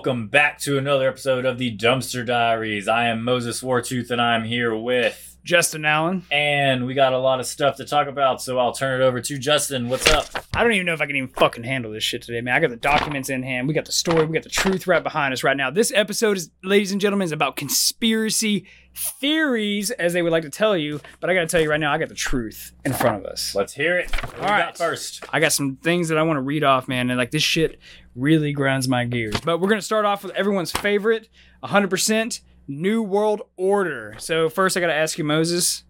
Welcome back to another episode of the Dumpster Diaries. I am Moses Wartooth and I'm here with Justin Allen. and we got a lot of stuff to talk about, so I'll turn it over to Justin. What's up? I don't even know if I can even fucking handle this shit today, man. I got the documents in hand. We got the story. We got the truth right behind us right now. This episode is, ladies and gentlemen, is about conspiracy theories, as they would like to tell you. But I got to tell you right now, I got the truth in front of us. Let's hear it. What we right. got first? I got some things that I want to read off, man, and like this shit really grinds my gears. But we're gonna start off with everyone's favorite, 100% New World Order. So first, I got to ask you, Moses,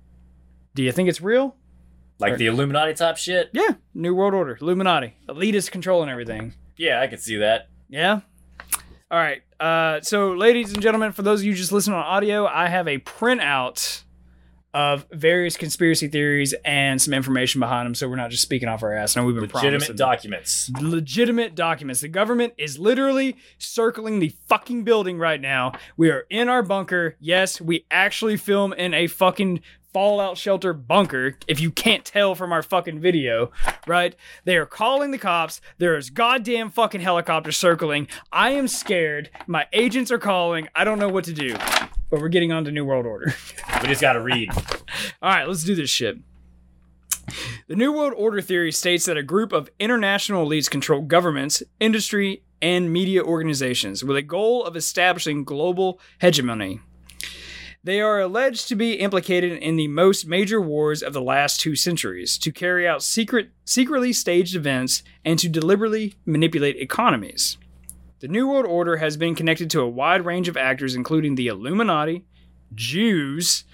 do you think it's real? Like the Illuminati type shit? Yeah, New World Order, Illuminati, elitist controlling everything. Yeah, I could see that. Yeah. All right. Uh, so, ladies and gentlemen, for those of you just listening on audio, I have a printout of various conspiracy theories and some information behind them. So we're not just speaking off our ass. No, we've been Legitimate documents. legitimate documents. The government is literally circling the fucking building right now. We are in our bunker. Yes, we actually film in a fucking fallout shelter bunker if you can't tell from our fucking video right? They are calling the cops. There's goddamn fucking helicopters circling. I am scared. My agents are calling. I don't know what to do. But we're getting on to new world order. We just gotta read. all right, let's do this shit. The New World Order theory states that a group of international elites control governments, industry, and media organizations with a goal of establishing global hegemony. They are alleged to be implicated in the most major wars of the last two centuries, to carry out secret, secretly staged events, and to deliberately manipulate economies. The New World Order has been connected to a wide range of actors, including the Illuminati, Jews,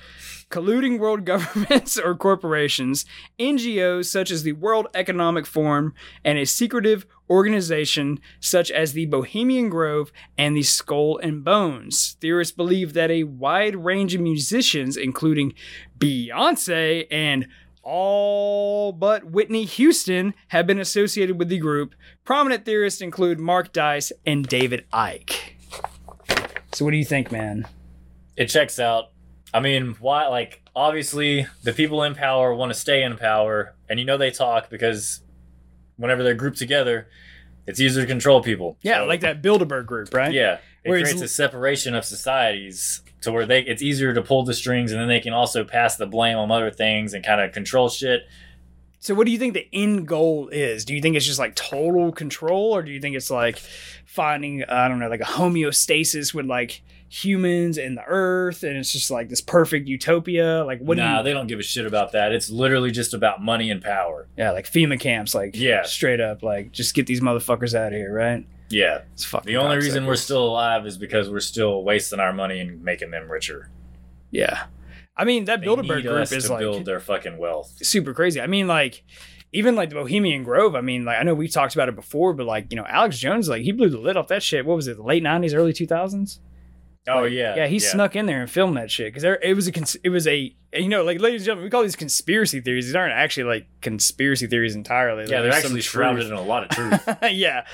colluding world governments or corporations, NGOs such as the World Economic Forum, and a secretive organization such as the Bohemian Grove and the Skull and Bones. Theorists believe that a wide range of musicians, including Beyonce and all but Whitney Houston, have been associated with the group. Prominent theorists include Mark Dice and David Icke. So, what do you think, man? It checks out. I mean, why? Like, obviously, the people in power want to stay in power, and you know they talk because whenever they're grouped together, it's easier to control people. Yeah, So- like that Bilderberg group, right? Yeah, it Where creates a separation of societies to where they it's easier to pull the strings, and then they can also pass the blame on other things and kind of control shit. So, what do you think the end goal is? Do you think it's just like total control, or do you think it's like finding, I don't know, like a homeostasis with like humans and the earth and it's just like this perfect utopia. Like what nah, do you they don't give a shit about that. It's literally just about money and power. Yeah like fema camps like yeah. straight up like just get these motherfuckers out of here right? Yeah. It's fucking the only reason we're still alive is because we're still wasting our money and making them richer. Yeah. I mean that they bilderberg group is like build their fucking wealth. super crazy. I mean like even like the Bohemian Grove, I mean, like I know we talked about it before, but like you know, Alex Jones, like he blew the lid off that shit. What was it, late '90s, early 2000s? Oh like, yeah, yeah. He yeah. snuck in there and filmed that shit because it was a cons- it was a you know like ladies and gentlemen we call these conspiracy theories. These aren't actually like conspiracy theories entirely. Yeah, like, they're actually shrouded in a lot of truth. yeah,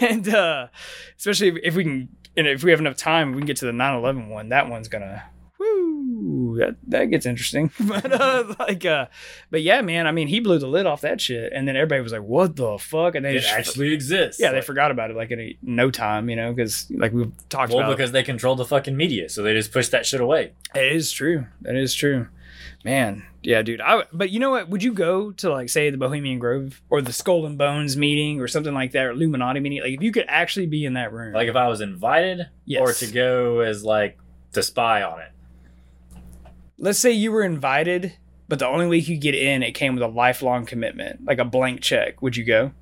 and uh, especially if, if we can if we have enough time, we can get to the 9-11 one. That one's gonna woo that, that gets interesting, but uh, like, uh, but yeah, man. I mean, he blew the lid off that shit, and then everybody was like, "What the fuck?" And they it just, actually exists. yeah, they forgot about it like in a, no time, you know, because like we've talked well about. because they control the fucking media, so they just push that shit away. It is true. That is true. Man, yeah, dude. I but you know what? Would you go to like say the Bohemian Grove or the Skull and Bones meeting or something like that, or Illuminati meeting? Like if you could actually be in that room, Like if I was invited, Yes. or to go as like to spy on it. Let's say you were invited, but the only way you could get in, it came with a lifelong commitment, like a blank check. Would you go?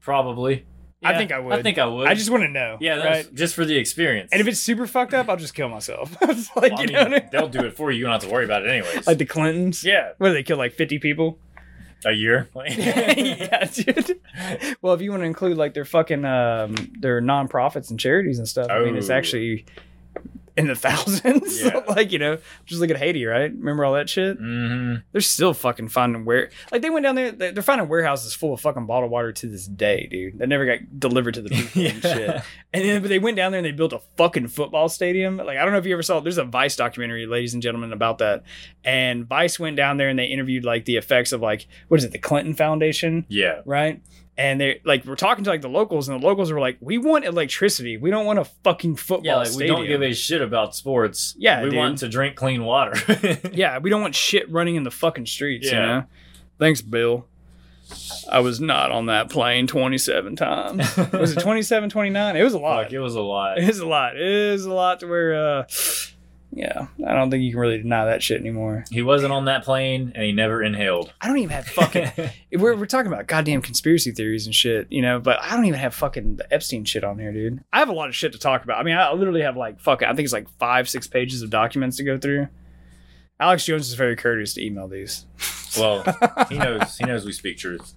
Probably. I think I would. I think I would. I just want to know. yeah, right. just for the experience. And if it's super fucked up, I'll just kill myself. Like Well, you mean, know, I mean? they'll do it for you. You don't have to worry about it anyways. like the Clintons. yeah, What do they kill like fifty people? a year. yeah, dude. Well, if you want to include like their fucking um their nonprofits and charities and stuff, I mean, it's Oh. actually in the thousands. Yeah. like you know, just look at Haiti, right? Remember all that shit? hmm They're still fucking finding where like they went down there. they- They're finding warehouses full of fucking bottled water to this day, dude. That never got delivered to the people and shit. And then but they went down there and they built a fucking football stadium. Like I don't know if you ever saw. There's a Vice documentary, ladies and gentlemen, about that. And Vice went down there and they interviewed like the effects of like what is it, the Clinton Foundation, Yeah. right? And they're like we're talking to like the locals, and the locals were like, "We want electricity. We don't want a fucking football Yeah, like stadium. we don't give a shit about sports. Yeah, we dude. want to drink clean water. yeah, we don't want shit running in the fucking streets. You Yeah. know. Thanks, Bill. I was not on that plane 27 times. was it 27, 29? It was a lot. Fuck, it was a lot. It is a lot. It is a lot to where, uh, yeah, I don't think you can really deny that shit anymore. He wasn't on that plane, and he never inhaled. I don't even have fucking. we're, we're talking about goddamn conspiracy theories and shit, you know, but I don't even have fucking the Epstein shit on here, dude. I have a lot of shit to talk about. I mean, I literally have like fucking, I think it's like five, six pages of documents to go through. Alex Jones is very courteous to email these. well, he knows. He knows we speak truth.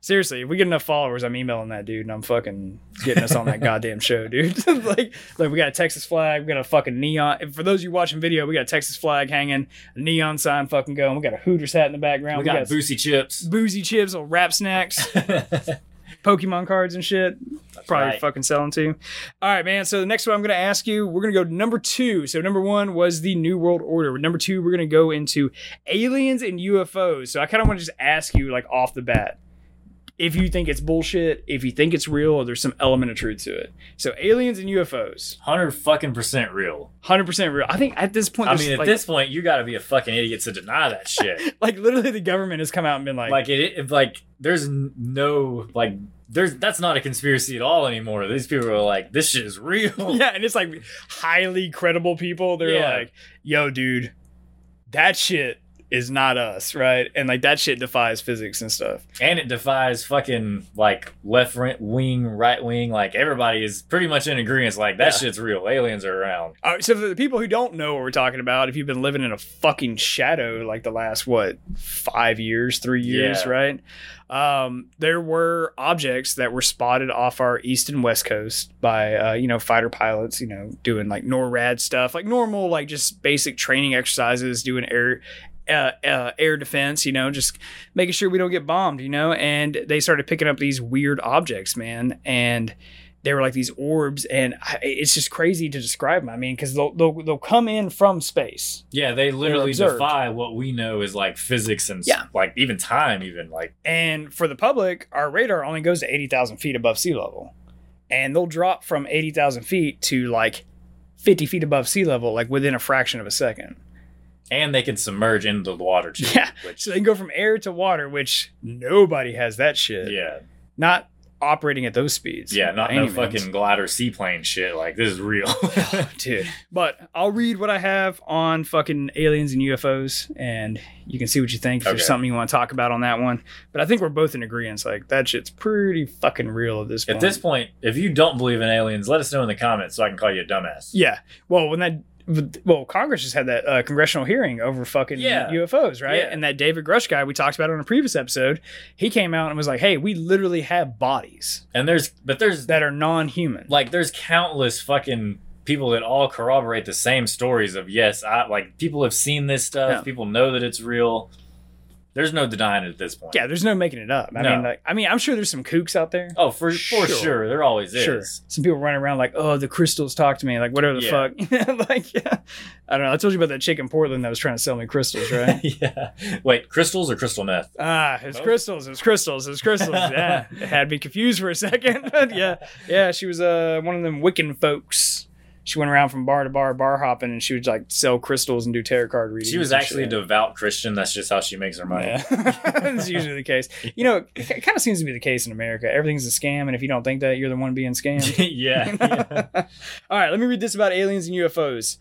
Seriously, if we get enough followers, I'm emailing that dude and I'm fucking getting us on that goddamn show, dude. like, like we got a Texas flag, we got a fucking neon. and For those of you watching video, we got a Texas flag hanging, a neon sign fucking going. We got a Hooters hat in the background. We got Boosie chips. boozy chips, little wrap snacks, Pokemon cards and shit. Probably right. fucking selling too. All right, man. So the next one I'm going to ask you, we're going to go to number two. So number one was the New World Order. Number two, we're going to go into aliens and UFOs. So I kind of want to just ask you, like off the bat, if you think it's bullshit, if you think it's real, or there's some element of truth to it. So aliens and UFOs, Hundred fucking percent real. hundred percent real. I think at this point, I mean, at like, this point, you got to be a fucking idiot to deny that shit. like literally, the government has come out and been like, like it, it, like there's no like there's that's not a conspiracy at all anymore. These people are like, this shit is real. yeah, and it's like highly credible people. They're Yeah. like, "Yo, dude, that shit is not us, right?" And like that shit defies physics and stuff. and it defies fucking like left wing, right wing. Like everybody is pretty much in agreement. Like that Yeah. shit's real. Aliens are around. All right, so for the people who don't know what we're talking about, if you've been living in a fucking shadow like the last what five years, three years, Yeah. right? Um, there were objects that were spotted off our east and west coast by uh, you know fighter pilots, you know, doing like NORAD stuff, like normal, like just basic training exercises, doing air. Uh, uh, air defense, you know, just making sure we don't get bombed, you know. And they started picking up these weird objects, man. And they were like these orbs, and I, it's just crazy to describe them. I mean, because they'll, they'll they'll come in from space, Yeah, they literally defy what we know is like physics and Yeah. like even time. Even like and for the public, our radar only goes to eighty thousand feet above sea level, and they'll drop from eighty thousand feet to like fifty feet above sea level, like within a fraction of a second. And they can submerge into the water too. Yeah, which so they can go from air to water, which nobody has that shit. yeah, not operating at those speeds. yeah, not no means. fucking glider seaplane shit. Like this is real. Oh, dude. But I'll read what I have on fucking aliens and UFOs, and you can see what you think if Okay. there's something you want to talk about on that one. But I think we're both in agreement. Like that shit's pretty fucking real at this point. At this point, if you don't believe in aliens, let us know in the comments so I can call you a dumbass. yeah. Well, when that. Well, Congress just had that uh, congressional hearing over fucking Yeah. UFOs, right? Yeah. And that David Grusch guy we talked about on a previous episode, he came out and was like, "Hey, we literally have bodies And there's, but there's that are non-human." like there's countless fucking people that all corroborate the same stories of yes, I like people have seen this stuff. Yeah. People know that it's real. There's no denying it at this point. yeah, there's no making it up. I No. mean, like, I mean, I'm sure there's some kooks out there. Oh, for Sure. for sure, there always is. Sure. Some people running around like, oh, the crystals talk to me, like whatever the Yeah. fuck. like, yeah. I don't know. I told you about that chick in Portland that was trying to sell me crystals, right? yeah. Wait, crystals or crystal meth? ah, it was Both? crystals. It was crystals. It was crystals. yeah. It had me confused for a second. but yeah. Yeah. She was uh, one of them Wiccan folks. She went around from bar to bar, bar hopping, and she would like sell crystals and do tarot card readings. She was actually a devout Christian. That's just how she makes her money. Yeah. It's usually the case. You know, it kind of seems to be the case in America. Everything's a scam, and if you don't think that, you're the one being scammed. yeah. yeah. All right, let me read this about aliens and UFOs.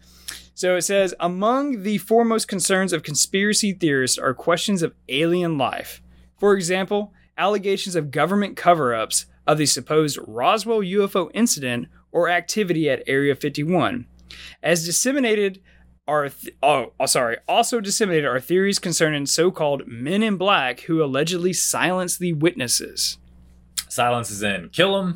So it says Among the foremost concerns of conspiracy theorists are questions of alien life. For example, allegations of government cover ups of the supposed Roswell UFO incident or activity at Area 51. As disseminated are th- oh, oh, sorry, also disseminated are theories concerning so-called men in black who allegedly silenced the witnesses. Silence is in. Kill them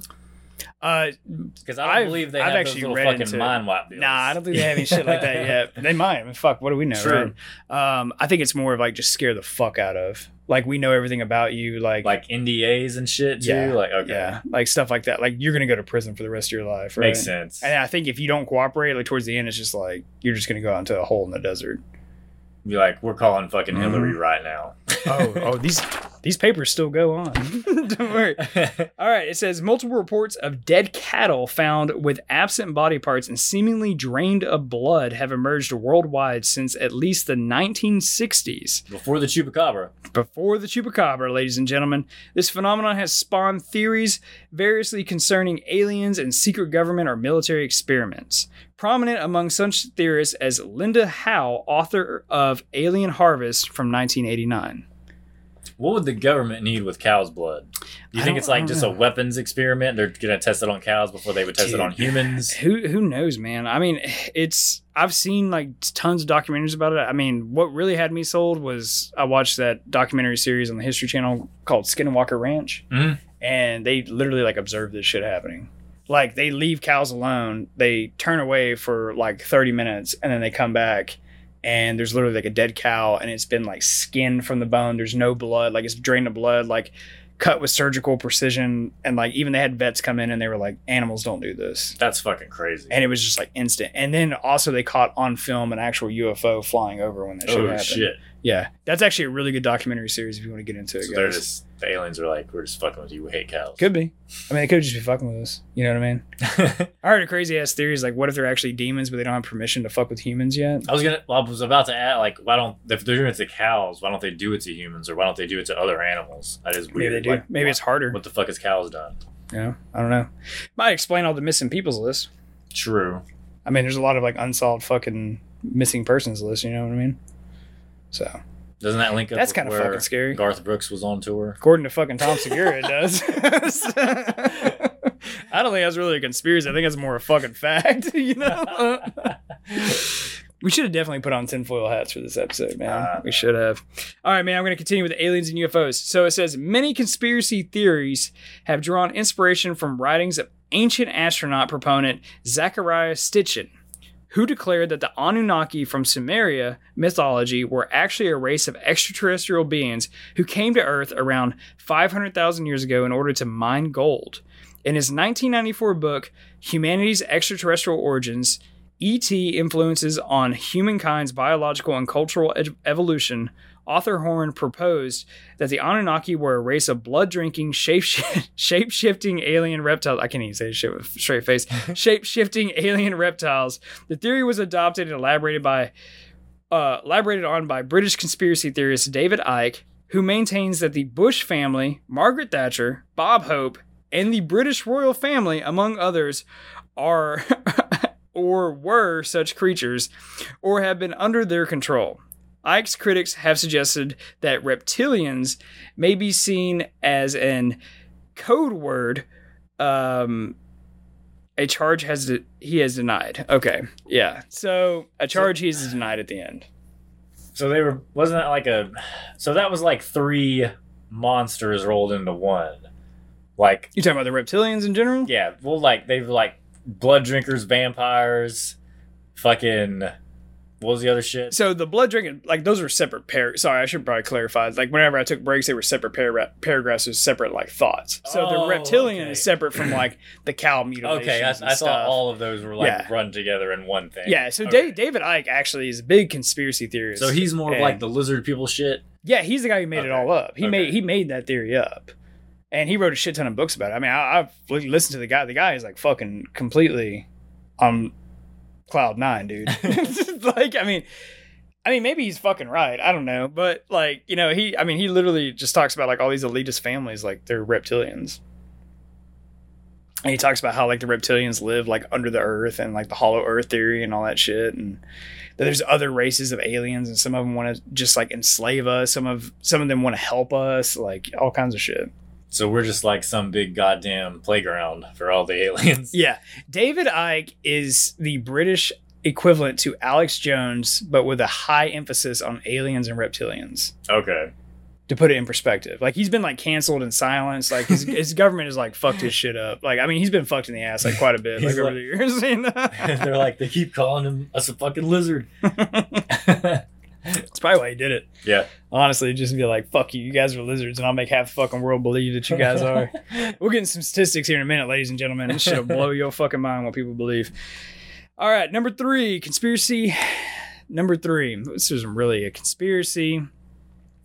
Uh, because I don't I've- believe they I've have actually those little read fucking mind wipe deals. Nah, I don't think they have any shit like that yet. They might. I mean, fuck, what do we know? True. Right? Um, I think it's more of like just scare the fuck out of. Like we know everything about you. Like, Like NDAs and shit too. Yeah. Like okay, yeah, like stuff like that. Like you're gonna go to prison for the rest of your life. Right? makes sense. And I think if you don't cooperate, like towards the end, it's just like you're just gonna go out into a hole in the desert. Be like, we're calling fucking Mhm. Hillary right now. oh, oh, these these papers still go on. Don't worry. All right, it says multiple reports of dead cattle found with absent body parts and seemingly drained of blood have emerged worldwide since at least the 1960s. Before the chupacabra. Before the chupacabra, ladies and gentlemen, this phenomenon has spawned theories variously concerning aliens and secret government or military experiments. Prominent among such theorists as Linda Howe, author of Alien Harvest from 1989. What would the government need with cow's blood? Do you I think it's like just know. a weapons experiment? They're gonna test it on cows before they would test Dude. it on humans. Who who knows, man? I mean, it's I've seen like tons of documentaries about it. I mean, what really had me sold was I watched that documentary series on the History Channel called Skinwalker Ranch, Mhm. and they literally like observed this shit happening. Like they leave cows alone, they turn away for like thirty minutes, and then they come back. And there's literally like a dead cow, and it's been like skinned from the bone. There's no blood, like it's drained of blood, like cut with surgical precision. And like even they had vets come in, and they were like, "Animals don't do this." That's fucking crazy. and it was just like instant. And then also they caught on film an actual UFO flying over when that oh, shit oh happened. shit! Yeah, that's actually a really good documentary series if you want to get into it. So they're guys. just the aliens are like, we're just fucking with you. We hate cows. Could be. I mean, they could just be fucking with us. You know what I mean? I heard a crazy ass theories like, what if they're actually demons, but they don't have permission to fuck with humans yet? I was gonna. I was about to add like, why don't if they're doing it to cows, why don't they do it to humans, or why don't they do it to other animals? That is Maybe they do. Like, Maybe what- it's harder. What the fuck has cows done? Know, I don't know. Might explain all the missing people's list. True. I mean, there's a lot of like unsolved fucking missing persons list. You know what I mean? So Doesn't that link up? that's kind of fucking scary. Garth Brooks was on tour. According to fucking Tom Segura, it does. I don't think that's really a conspiracy. I think it's more a fucking fact. You know. we should have definitely put on tinfoil hats for this episode, man. Ah. we should have. All right, man. I'm going to continue with aliens and UFOs. So it says many conspiracy theories have drawn inspiration from writings of ancient astronaut proponent Zecharia Sitchin who declared that the Anunnaki from Sumeria mythology were actually a race of extraterrestrial beings who came to Earth around 500,000 years ago in order to mine gold. In his 1994 book, Humanity's Extraterrestrial Origins, E.T. Influences on Humankind's Biological and Cultural Ev- Evolution, Arthur Horn proposed that the Anunnaki were a race of blood drinking, shape shifting alien reptiles. I can't even say shit with a straight face. Shape shifting alien reptiles. The theory was adopted and elaborated by uh, elaborated on by British conspiracy theorist David Icke, who maintains that the Bush family, Margaret Thatcher, Bob Hope, and the British royal family, among others, are or were such creatures, or have been under their control. Icke's critics have suggested that reptilians may be seen as an code word um, a charge has de- he has denied. Okay, yeah. So a charge he has denied at the end. So they were wasn't that like a so that was like three monsters rolled into one. Like You talking about the reptilians in general? yeah, well like they were like blood drinkers, vampires, fucking what was the other shit? So the blood drinking, like those were separate par. Sorry, I should probably clarify. Like whenever I took breaks, they were separate para- paragraphs with separate like thoughts. So the Oh, reptilian okay. is separate from like the cow mutilations. Okay, I, and I thought all of those were like Yeah. run together in one thing. Yeah, so Okay. Dave, David Icke actually is a big conspiracy theorist. So he's more of And- like the lizard people shit. Yeah, he's the guy who made it all up. He Okay. made he made that theory up, and he wrote a shit ton of books about it. I mean, I, I've listened to the guy. The guy is like fucking completely on cloud nine, dude. like, I mean, I mean, maybe he's fucking right. I don't know, but like, you know, he. I mean, he literally just talks about like all these elitist families, like they're reptilians. And he talks about how like the reptilians live like under the earth and like the hollow earth theory and all that shit and that there's other races of aliens and some of them want to just like enslave us some of some of them want to help us like all kinds of shit So we're just like some big goddamn playground for all the aliens. yeah david icke is the british equivalent to alex jones but with a high emphasis on aliens and reptilians Okay. to put it in perspective like he's been like canceled and silenced like his, his government has like fucked his shit up like i mean he's been fucked in the ass like quite a bit like He's over like- the years you know? They're like they keep calling him us a fucking lizard. That's probably why he did it yeah. honestly just be like fuck you you guys are lizards and i'll make half the fucking world believe that you guys are We'll get into some statistics here in a minute, ladies and gentlemen. This shit'll blow your fucking mind what people believe. All right, number three, conspiracy. Number three. This isn't really a conspiracy.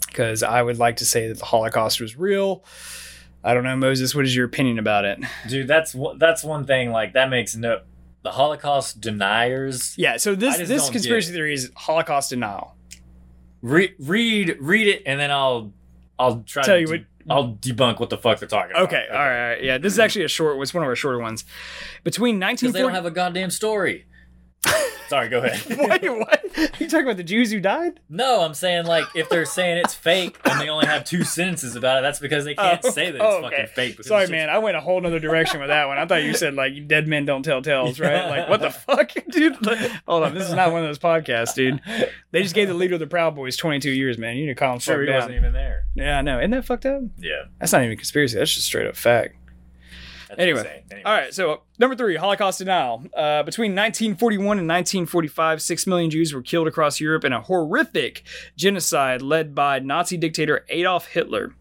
because I would like to say that the Holocaust was real. I don't know, Moses. What is your opinion about it? Dude, that's that's one thing. Like that makes no the Holocaust deniers. Yeah. So this this conspiracy theory is Holocaust denial. Re- read read it, and then I'll I'll try Tell to you de- what- I'll debunk what the fuck they're talking about. Okay, all right, all right. Yeah, this is actually a short. It's one of our shorter ones. Between Because they don't have a goddamn story. Sorry, go ahead. Wait, what? you talking about the Jews who died? No, I'm saying like if they're saying it's fake and they only have two sentences about it, that's because they can't Oh, say that it's oh, okay. fucking fake. Sorry, man. I went a whole other direction with that one. I thought you said like dead men don't tell tales, right? Like what the fuck, dude? Like, hold on, this is not one of those podcasts, dude. They just gave the leader of the Proud Boys 22 years, man. You need to calm Sure, fuck he down. wasn't even there. Yeah, I know. Isn't that fucked up? Yeah. That's not even conspiracy. That's just straight up fact. Anyway. anyway. All right, so number three, Holocaust denial. Uh, between 1941 and 1945, six million Jews were killed across Europe in a horrific genocide led by Nazi dictator Adolf Hitler.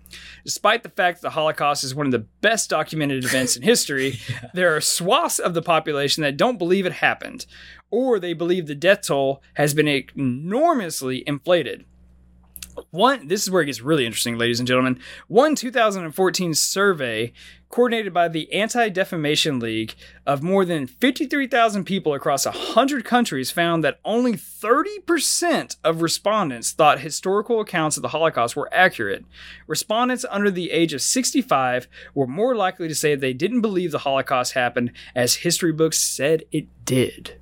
Despite the fact that the Holocaust is one of the best documented events in history, there are swaths of the population that don't believe it happened, or they believe the death toll has been enormously inflated. One, this is where it gets really interesting, ladies and gentlemen. One 2014 survey coordinated by the Anti Defamation League of more than 53,000 people across 100 countries found that only 30% of respondents thought historical accounts of the Holocaust were accurate. Respondents under the age of 65 were more likely to say they didn't believe the Holocaust happened as history books said it did.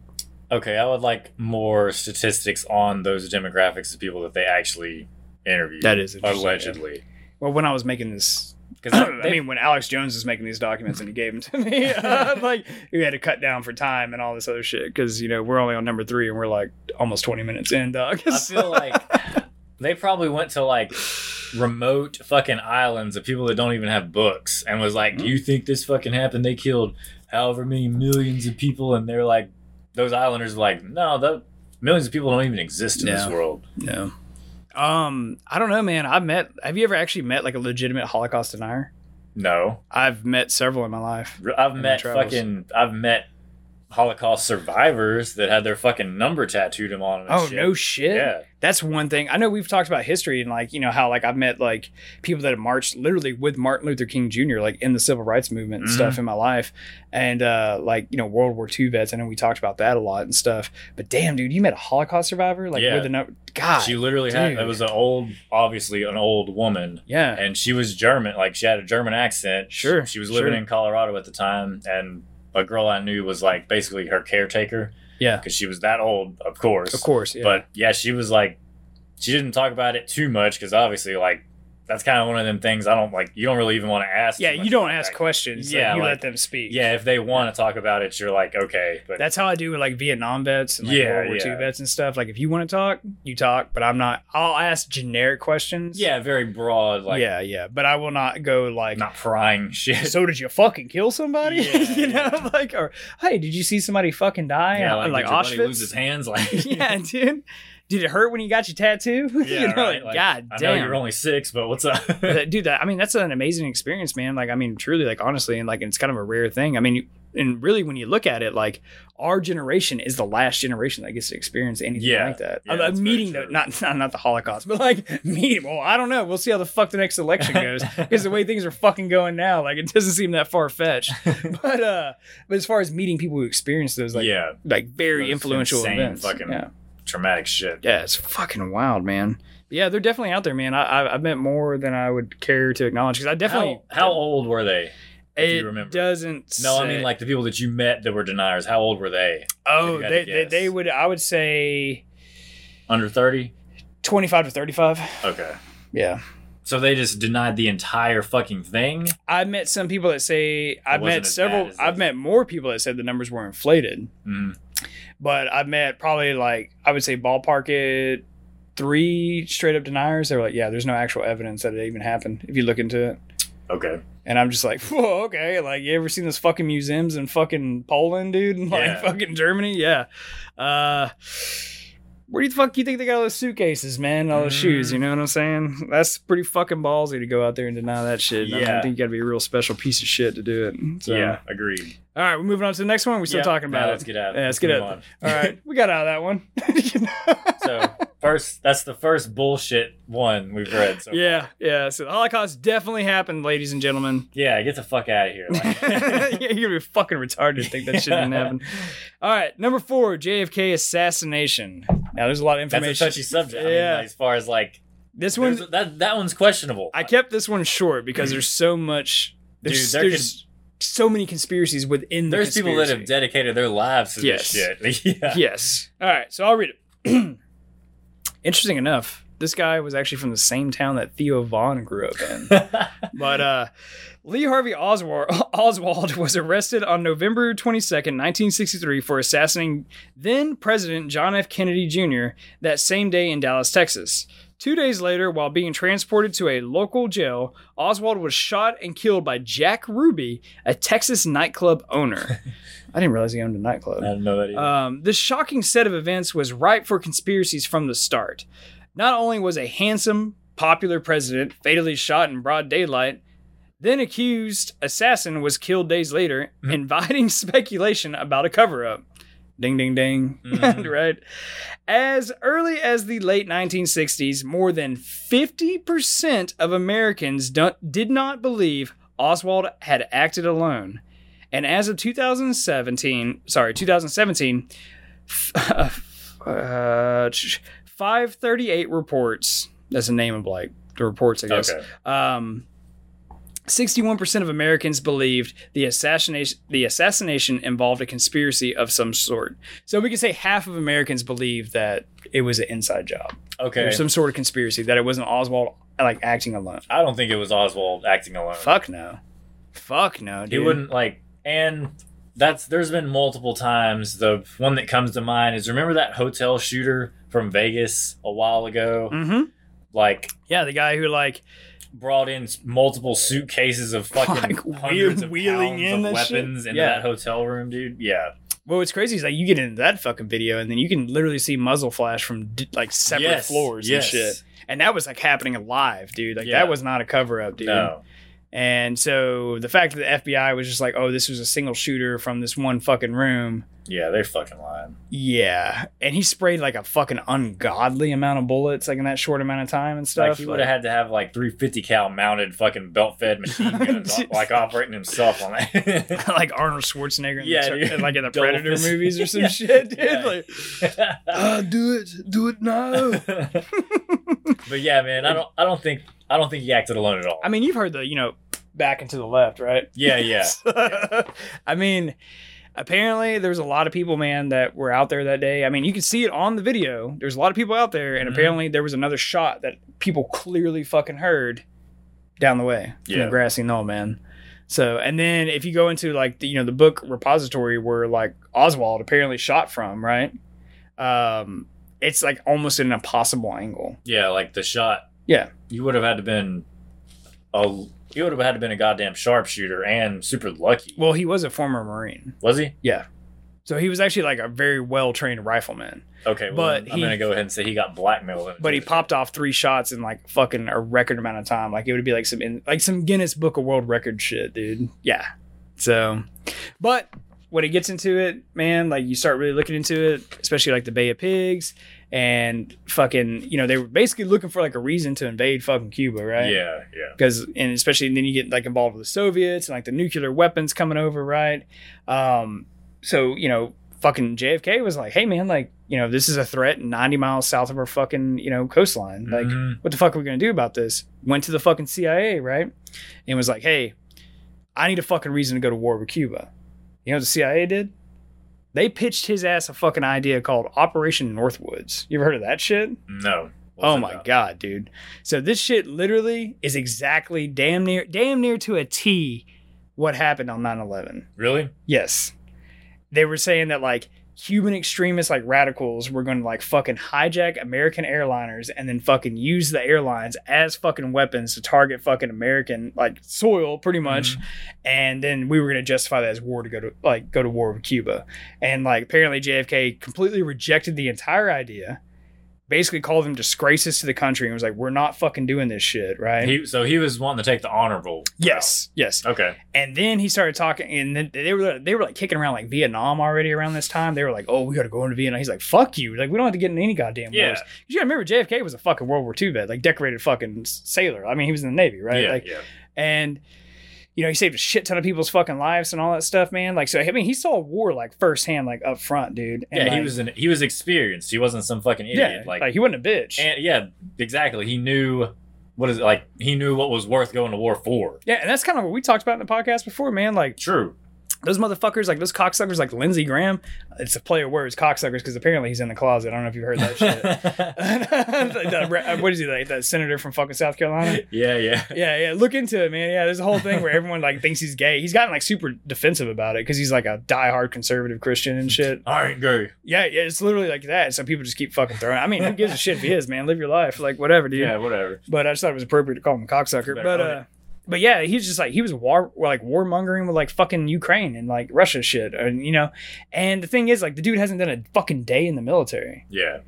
Okay, I would like more statistics on those demographics of people that they actually interviewed. That is interesting, allegedly. Well, when I was making this Because I mean, when Alex Jones was making these documents and he gave them to me, uh, like we had to cut down for time and all this other shit because you know we're only on number three and we're like almost twenty minutes in, dog. I feel like they probably went to like remote fucking islands of people that don't even have books and was like, "Do you think this fucking happened? They killed however many millions of people," and they're like, those islanders are like, "No, the millions of people don't even exist in this Yeah. world." no. Um, I don't know, man. I've met. Have you ever actually met like a legitimate Holocaust denier? No, I've met several in my life. I've met fucking, I've met Holocaust survivors that had their fucking number tattooed them on. Oh shit. no shit. Yeah, That's one thing. I know we've talked about history and like, you know, how like I've met like people that have marched literally with Martin Luther King Jr. like in the civil rights movement and Mhm. stuff in my life. And uh like, you know, World War II vets. I know we talked about that a lot and stuff. But damn, dude, you met a Holocaust survivor? Like Yeah. with a number. God. she literally had. dude. It was an old, obviously an old woman. yeah. and she was German. Like she had a German accent. Sure, she was living sure. in Colorado at the time, and a girl I knew was like basically her caretaker Yeah. because she was that old, of course. Of course. Yeah. But yeah, she was like, she didn't talk about it too much because obviously, like, that's kind of one of them things I don't like. You don't really even want to ask. yeah, you don't ask that. questions. Yeah. Yeah, you like- let them speak. Yeah, if they want to talk about it, you're like, okay, but That's how I do with like Vietnam vets and like Yeah, World War II vets and stuff. Like if you want to talk, you talk, but I'm not I'll ask generic questions. yeah, very broad, like, yeah, yeah. But I will not go like not prying shit. so did you fucking kill somebody? Yeah, you know, yeah. like or hey, did you see somebody fucking die? yeah, uh, like, like, like buddy lose his hands, like, yeah, dude. Did it hurt when you got your tattoo? yeah, you know, right? like, God I damn. know you're only six, but what's up? Dude that i mean that's an amazing experience man like i mean truly like honestly and like it's kind of a rare thing i mean you- and really when you look at it like our generation is the last generation that gets to experience anything Yeah. like that Yeah, I'm, I'm meeting the not, not not the holocaust but like meeting well i don't know we'll see how the fuck the next election goes because the way things are fucking going now like it doesn't seem that far-fetched but uh but as far as meeting people who experience those like yeah, like very Those influential events fucking- yeah traumatic shit. yeah, it's fucking wild, man. Yeah, they're definitely out there, man. I, I, I've met more than I would care to acknowledge because I definitely. how, how old were they? if it you remember. doesn't. No, I mean like the people that you met that were deniers. How old were they? Oh, if you had they, they they would. I would say Under thirty? twenty five to thirty five. Okay. Yeah, So they just denied the entire fucking thing. I've met some people that say I've met several. I've met more people that said the numbers were inflated, Mm. But I've met probably like I would say ballpark it three straight up deniers. They're like, yeah, there's no actual evidence that it even happened if you look into it. Okay. And I'm just like, whoa, okay. Like, you ever seen those fucking museums in fucking Poland, dude? And like Yeah. fucking Germany? Yeah. Uh, where do you fuck you think they got all those suitcases, man? All those shoes, Mm. you know what I'm saying? That's pretty fucking ballsy to go out there and deny that shit. Yeah. I Yeah. think you gotta be a real special piece of shit to do it. So, Yeah, agreed. All right, we're moving on to the next one. We're still Yeah. talking about let's it. get out. Yeah, let's get move out. All right, we got out of that one. So first. That's the first bullshit one we've read. So Yeah, yeah. So the Holocaust definitely happened, ladies and gentlemen. yeah. Get the fuck out of here. Like, yeah, you're gonna be fucking retarded to think that shit didn't happen. All right, number four, JFK assassination. Now there's a lot of information. That's a touchy subject. I Yeah. mean, like, as far as like this one, that that one's questionable. I kept this one short because there's so much. There's, Dude, there there's so many conspiracies within the There's people that have dedicated their lives to Yes. this shit. yeah. Yes. All right, so I'll read it. Interesting enough, this guy was actually from the same town that Theo Von grew up in. But uh, Lee Harvey Oswald, Oswald was arrested on November 22nd, 1963, for assassinating then President John F. Kennedy Jr. that same day in Dallas, Texas. Two days later, while being transported to a local jail, Oswald was shot and killed by Jack Ruby, a Texas nightclub owner. I didn't realize he owned a nightclub. I don't know that either. Um, this shocking set of events was ripe for conspiracies from the start. Not only was a handsome, popular president fatally shot in broad daylight, then accused assassin was killed days later, inviting speculation about a cover up. Ding, ding, ding. Mhm. right? As early as the late 1960s, more than 50% of Americans don't, did not believe Oswald had acted alone. And as of 2017, sorry, 2017, uh, 538 reports, that's the name of like the reports, I guess. okay. Um, 61% of Americans believed the assassination the assassination involved a conspiracy of some sort. So we can say half of Americans believe that it was an inside job Okay. or some sort of conspiracy that it wasn't Oswald like acting alone. I don't think it was Oswald acting alone. Fuck no. Fuck no, dude. He wouldn't like, and that's there's been multiple times. The one that comes to mind is remember that hotel shooter from Vegas a while ago, Mhm. like Yeah, the guy who like brought in multiple suitcases of fucking Like, hundreds of wheeling in of that shit? weapons into Yeah. that hotel room, dude. Yeah, well, what's crazy is like you get into that fucking video and then you can literally see muzzle flash from d- like separate Yes, floors yes. and shit. And that was like happening live, dude. Like Yeah. that was not a cover up, dude. no, And so the fact that the FBI was just like, oh, this was a single shooter from this one fucking room. yeah, they're fucking lying. Yeah. And he sprayed like a fucking ungodly amount of bullets, like in that short amount of time and stuff. Like he would have had to have like 350 cal mounted fucking belt fed machine guns, like operating himself on that. like Arnold Schwarzenegger in Yeah, the, like in the Double Predator fist. movies or some Yeah. shit, dude. Yeah. Like, ah, do it. Do it now. but yeah, man, I don't, I don't think, I don't think he acted alone at all. I mean, you've heard the, you know, back and to the left, right? yeah, yeah, I mean, apparently there's a lot of people, man, that were out there that day. I mean, you can see it on the video. There's a lot of people out there, and Mhm. apparently there was another shot that people clearly fucking heard down the way from Yeah. the grassy knoll, man. So, and then if you go into like the, you know the book repository where like Oswald apparently shot from, right? Um, it's like almost an impossible angle. yeah. Like the shot. Yeah. you would have had to been a, you would have had to been a goddamn sharpshooter and super lucky. Well, he was a former Marine, Was he? Yeah. So he was actually like a very well trained rifleman. Okay, well, But I'm he- gonna go ahead and say he got blackmailed. but he popped off three shots in like fucking a record amount of time. Like it would be like some in, like some Guinness Book of World Record shit, dude. Yeah. So, but when it gets into it, man, like you start really looking into it, especially like the Bay of Pigs and fucking, you know, they were basically looking for like a reason to invade fucking Cuba, right? Yeah, yeah. because and especially then you get like involved with the Soviets and like the nuclear weapons coming over, right? Um, so you know, fucking JFK was like, hey man, like you know, this is a threat 90 miles south of our fucking you know coastline. Like, Mhm. what the fuck are we gonna do about this? Went to the fucking CIA, right? And was like, hey, I need a fucking reason to go to war with Cuba. You know what the CIA did? They pitched his ass a fucking idea called Operation Northwoods. You ever heard of that shit? No. Oh my god, dude. So this shit literally is exactly damn near damn near to a T what happened on 9/11. Really? Yes. They were saying that like Cuban extremists like radicals were going to like fucking hijack American airliners and then fucking use the airlines as fucking weapons to target fucking American like soil pretty mm-hmm. much. And then we were going to justify that as war to go to like go to war with Cuba. And like apparently JFK completely rejected the entire idea basically called them disgraces to the country and was like, "We're not fucking doing this shit," right? He, so he was wanting to take the honorable. yes, yes. Okay. And then he started talking, and then they were they were like kicking around like Vietnam already around this time. They were like, "Oh, we got to go into Vietnam." He's like, "Fuck you!" Like we don't have to get in any goddamn Yeah. wars. You gotta remember, JFK was a fucking World War II vet, like decorated fucking sailor. I mean, he was in the Navy, right? Yeah. Like, yeah. and you know, he saved a shit ton of people's fucking lives and all that stuff, man. Like, so I mean, he saw war like firsthand, like up front, dude. And, Yeah. he like, was an, he was experienced. He wasn't some fucking yeah, idiot. like, like, he wasn't a bitch. and yeah, exactly. He knew what is it like. He knew what was worth going to war for. yeah, and that's kind of what we talked about in the podcast before, man. Like True. Those motherfuckers, like those cocksuckers, like Lindsey Graham. It's a play of words, cocksuckers, because apparently he's in the closet. I don't know if you've heard that shit. The- the- what is he like? That senator from fucking South Carolina? yeah. Yeah. Yeah, yeah. Look into it, man. Yeah, there's a whole thing where everyone like thinks he's gay. He's gotten like super defensive about it because he's like a diehard conservative Christian and shit. I ain't gay. Yeah, yeah. It's literally like that. So people just keep fucking throwing. I mean, who gives a shit if he is, man? Live your life, like whatever, dude. Yeah. Whatever. But I just thought it was appropriate to call him a cocksucker. Better But uh, but yeah, he's just like he was war like warmongering with like fucking Ukraine and like Russia shit, and you know. And the thing is, like the dude hasn't done a fucking day in the military. Yeah.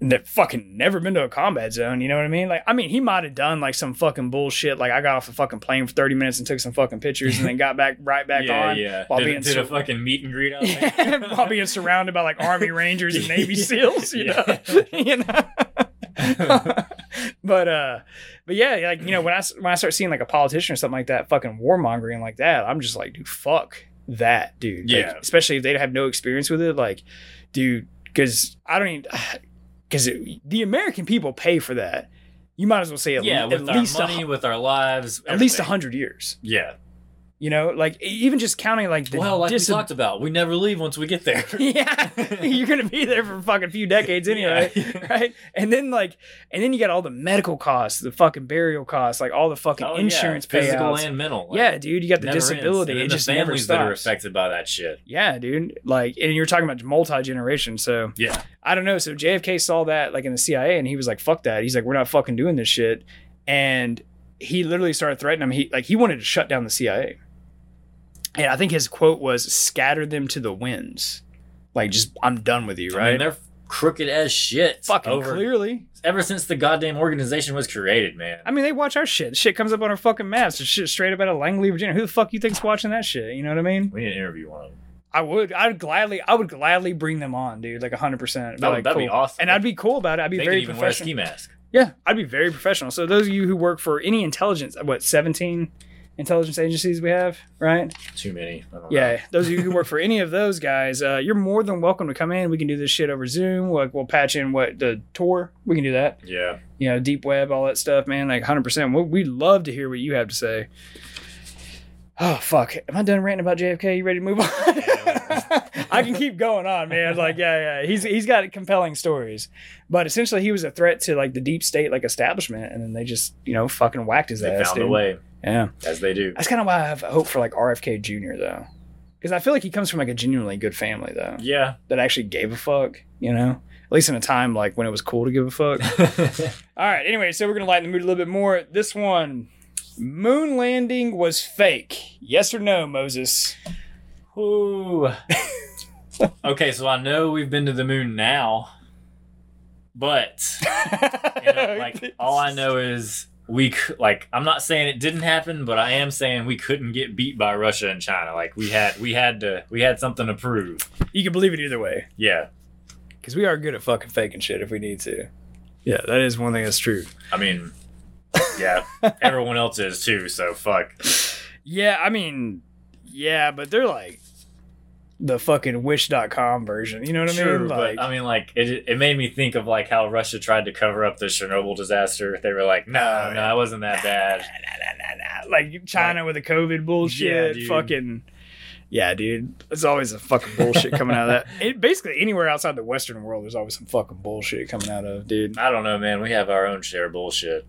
that fucking never been to a combat zone. You know what I mean? Like, I mean, he might have done like some fucking bullshit. Like, I got off a fucking plane for thirty minutes and took some fucking pictures, and then got back right back yeah. on Yeah. while did, being did sur- a fucking meet and greet out there. while being surrounded by like Army Rangers and Navy. SEAls. You know, you know. but uh, but yeah, like you know, when I when I start seeing like a politician or something like that, fucking warmongering like that, I'm just like, dude, fuck that, dude. Like, Yeah. especially if they have no experience with it, like, dude, because I don't even because the American people pay for that. You might as well say at, yeah. le- With at our least money, hu- with our lives, at least a hundred years. Yeah. You know, like even just counting like the well, like dis- we talked about, we never leave once we get there. yeah, you're gonna be there for a fucking few decades anyway, Yeah. right? And then like, and then you got all the medical costs, the fucking burial costs, like all the fucking Oh, yeah, insurance physical payouts. and mental. like, yeah, dude, you got the ends. disability. And then It the just never families that are affected by that shit. Yeah, dude. Like, and you're talking about multi generation. So Yeah. I don't know. So JFK saw that like in the CIA, and he was like, "Fuck that." He's like, "We're not fucking doing this shit," and he literally started threatening him. He like he wanted to shut down the CIA, and I think his quote was, "Scatter them to the winds." Like, just I'm done with you, I right? mean, they're crooked as shit. fucking over clearly. ever since the goddamn organization was created, man. I mean, they watch our shit. The shit comes up on our fucking maps. It's shit straight up out of Langley, Virginia. Who the fuck you think's watching that shit? You know what I mean? we need to interview one of them. I would. I would gladly. I would gladly bring them on, dude. Like hundred percent. That would- that'd be awesome. And I'd be cool about it. I'd be They could very even wear a professional. ski mask. Yeah, I'd be very professional. So those of you who work for any intelligence, what seventeen intelligence agencies we have, right? Too many. I don't know. Yeah, those of you who work for any of those guys, uh, you're more than welcome to come in. We can do this shit over Zoom. Like we'll patch in what the tour. We can do that. Yeah. You know, deep web, all that stuff, man. Like hundred percent. We'd love to hear what you have to say. Oh fuck! Am I done ranting about JFK? You ready to move on? I can keep going on, man. Like, yeah, yeah. He's he's got compelling stories, but essentially, he was a threat to like the deep state like establishment, and then they just you know fucking whacked his They ass. found dude. a way, Yeah, as they do. that's kind of why I have hope for like RFK Jr. though, because I feel like he comes from like a genuinely good family though Yeah. that actually gave a fuck. You know, at least in a time like when it was cool to give a fuck. All right. Anyway, so we're gonna lighten the mood a little bit more. This one, moon landing was fake. Yes or no, Moses? Ooh. okay, so I know we've been to the moon now, but you know, like all I know is we like I'm not saying it didn't happen, but I am saying we couldn't get beat by Russia and China. Like we had we had to we had something to prove. you can believe it either way, Yeah. because we are good at fucking faking shit if we need to. Yeah, that is one thing that's true. I mean, yeah, everyone else is too. So fuck. Yeah, I mean, yeah, but they're like the fucking wish.com version. You know what I mean? Like, but I mean, like it. It made me think of like how Russia tried to cover up the Chernobyl disaster. They were like, "No, Oh, no, yeah. it wasn't that bad." nah, nah, nah, nah. like China with the COVID bullshit. dude. fucking. Yeah, dude. There's always a fucking bullshit coming out of that. It, basically, anywhere outside the Western world, there's always some fucking bullshit coming out of, dude. I don't know, man. We have our own share of bullshit.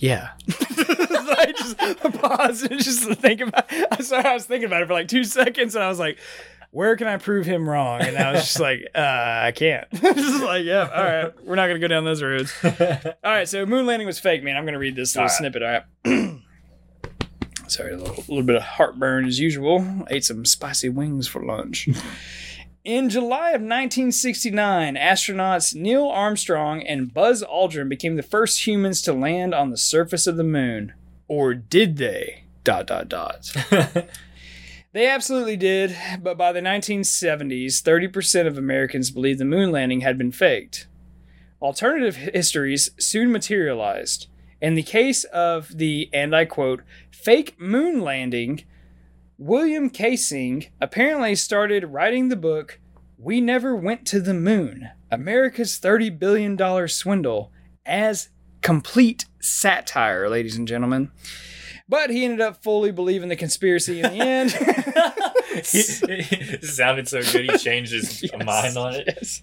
Yeah. I just pause and just think about. I sorry, I was thinking about it for like two seconds, and I was like, "Where can I prove him wrong?" And I was just like, uh, "I can't." just like, yeah, all right, we're not gonna go down those roads. All right, so moon landing was fake, man. I'm gonna read this little All snippet. All right. Sorry, a little, little bit of heartburn as usual. Ate some spicy wings for lunch. In July of 1969, astronauts Neil Armstrong and Buzz Aldrin became the first humans to land on the surface of the moon. Or did they? Dot dot dot. They absolutely did, but by the 1970s, 30% of Americans believed the moon landing had been faked. Alternative histories soon materialized. In the case of the, and I quote, fake moon landing, William Kaysing apparently started writing the book We Never Went to the Moon America's $30 Billion Swindle as complete satire, ladies and gentlemen. But he ended up fully believing the conspiracy in the end. it sounded so good he changed his Yes, mind on it. yes.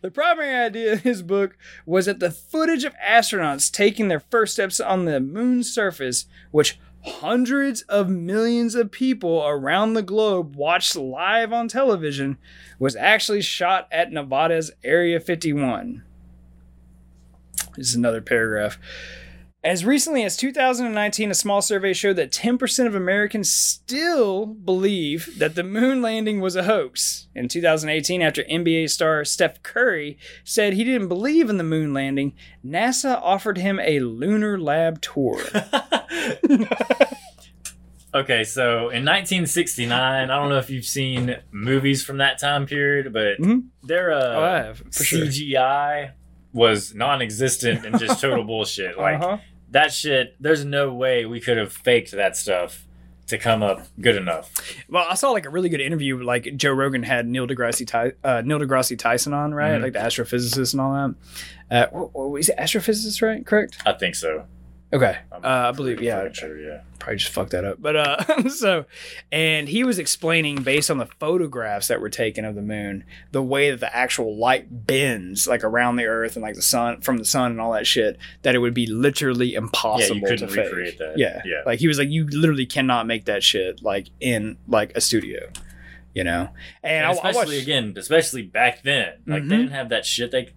The primary idea in his book was that the footage of astronauts taking their first steps on the moon's surface, which hundreds of millions of people around the globe watched live on television, was actually shot at Nevada's Area 51. This is another paragraph. As recently as 2019, a small survey showed that 10% of Americans still believe that the moon landing was a hoax. In 2018, after NBA star Steph Curry said he didn't believe in the moon landing, NASA offered him a lunar lab tour. Okay, so in 1969, I don't know if you've seen movies from that time period, but Mhm. their uh, Oh, have, for sure. Was non-existent and just total bullshit. Like Uh-huh. that shit. There's no way we could have faked that stuff to come up good enough. Well, I saw like a really good interview. Like Joe Rogan had Neil deGrasse, Ty- uh, Neil deGrasse Tyson on, right? Mhm. Like the astrophysicist and all that. Uh, what, what, is it astrophysicist, right? Correct. I think so. Okay. Uh, I believe, yeah. sure, yeah. probably just fucked that up. But uh so and he was explaining based on the photographs that were taken of the moon, the way that the actual light bends like around the earth and like the sun from the sun and all that shit, that it would be literally impossible couldn't to fake. recreate that. Yeah. Yeah. Like he was like you literally cannot make that shit like in like a studio. You know? And, And I, I especially watched, again, especially back then, like Mhm. they didn't have that shit. They,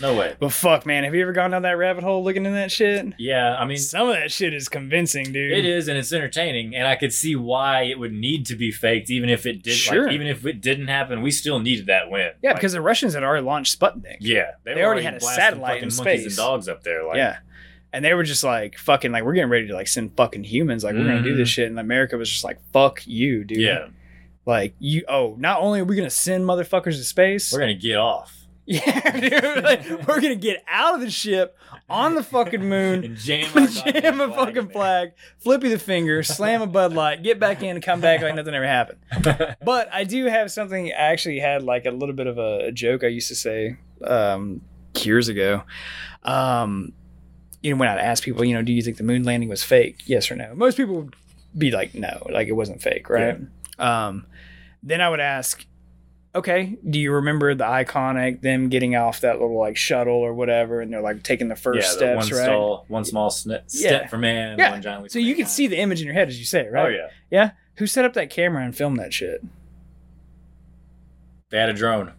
no way. But fuck man, have you ever gone down that rabbit hole looking in that shit? Yeah, I mean, Some of that shit is convincing, dude. It is, and it's entertaining, and I could see why it would need to be faked, even if it did. Sure. Like, even if it didn't happen, we still needed that win. Yeah, Like, because the Russians had already launched Sputnik. yeah, they, they were already had a satellite in space. and dogs up there. Like, yeah. And they were just like fucking like we're getting ready to like send fucking humans like we're gonna do this mm-hmm. shit and America was just like fuck you dude yeah, like you oh not only are we gonna send motherfuckers to space we're gonna get off yeah dude like, we're gonna get out of the ship on the fucking moon and jam, our jam a fucking in there. flag flippy the finger slam a Bud Light get back in and come back like nothing ever happened but I do have something I actually had like a little bit of a, a joke I used to say um, years ago. Um, you know, when I'd ask people, you know, do you think the moon landing was fake? Yes or no? Most people would be like, no, like it wasn't fake, right? Um, then I would ask, okay, do you remember the iconic them getting off that little like shuttle or whatever, and they're like taking the first yeah, steps, one right? stall, one small Yeah. step for man, Yeah. one giant leap So you can see the image in your head as you say it, right? Oh yeah, Yeah. Who set up that camera and filmed that shit? they had a drone.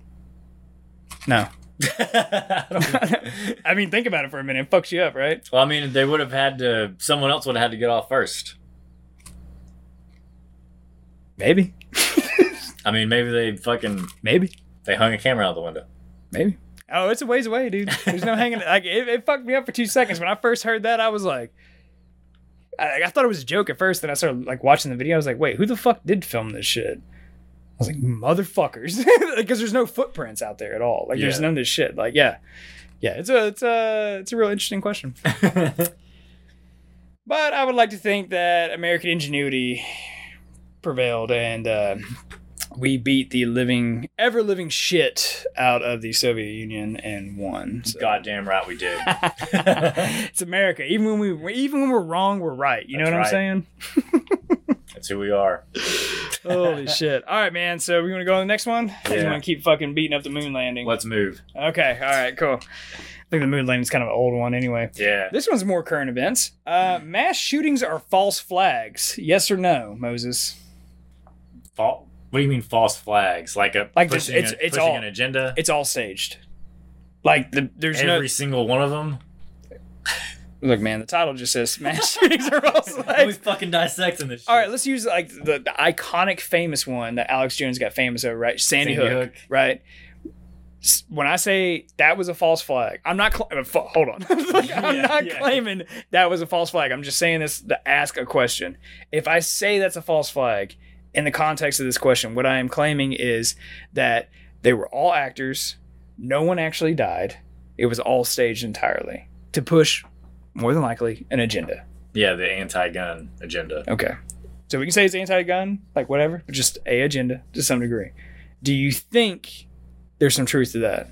No. I I mean, think about it for a minute. It fucks you up, right? well, I mean, they would have had to. Someone else would have had to get off first. Maybe. I mean, maybe they fucking Maybe. they hung a camera out the window. Maybe. Oh, it's a ways away, dude. There's no hanging. Like it, it fucked me up for two seconds when I first heard that. I was like, I, I thought it was a joke at first. Then I started like watching the video. I was like, wait, who the fuck did film this shit? I was like, motherfuckers, because there's no footprints out there at all. Like there's none of this shit. Like yeah, yeah. It's a it's a it's a real interesting question. But I would like to think that American ingenuity prevailed and uh, we beat the living, ever living shit out of the Soviet Union and won. So. Goddamn right we did. it's America. Even when we, even when we're wrong, we're right. You know what That's I'm saying? That's who we are. Holy shit! All right, man. So we want to go on the next one. You Yeah. want to keep fucking beating up the moon landing? Let's move. Okay. All right. Cool. I think the moon landing is kind of an old one anyway. Yeah. This one's more current events. Uh, mass shootings are false flags. Yes or no, Moses? Fa- what do you mean false flags? Like a Like this- pushing, it's- a, it's pushing all- an agenda? It's all staged. Like the there's Every no single one of them? Look, man, the title just says mass shootings are false we fucking dissecting this. Shit. All right, let's use like the, the iconic, famous one that Alex Jones got famous over, right? Sandy, Sandy Hook, Hook. right? When I say that was a false flag, I'm not. Cl- uh, hold on, Like, I'm not yeah. claiming that was a false flag. I'm just saying this to ask a question. If I say that's a false flag in the context of this question, what I am claiming is that they were all actors. No one actually died. It was all staged entirely to push, more than likely, an agenda. Yeah, the anti-gun agenda. Okay. So we can say it's anti-gun, like whatever, but just a agenda to some degree. Do you think there's some truth to that?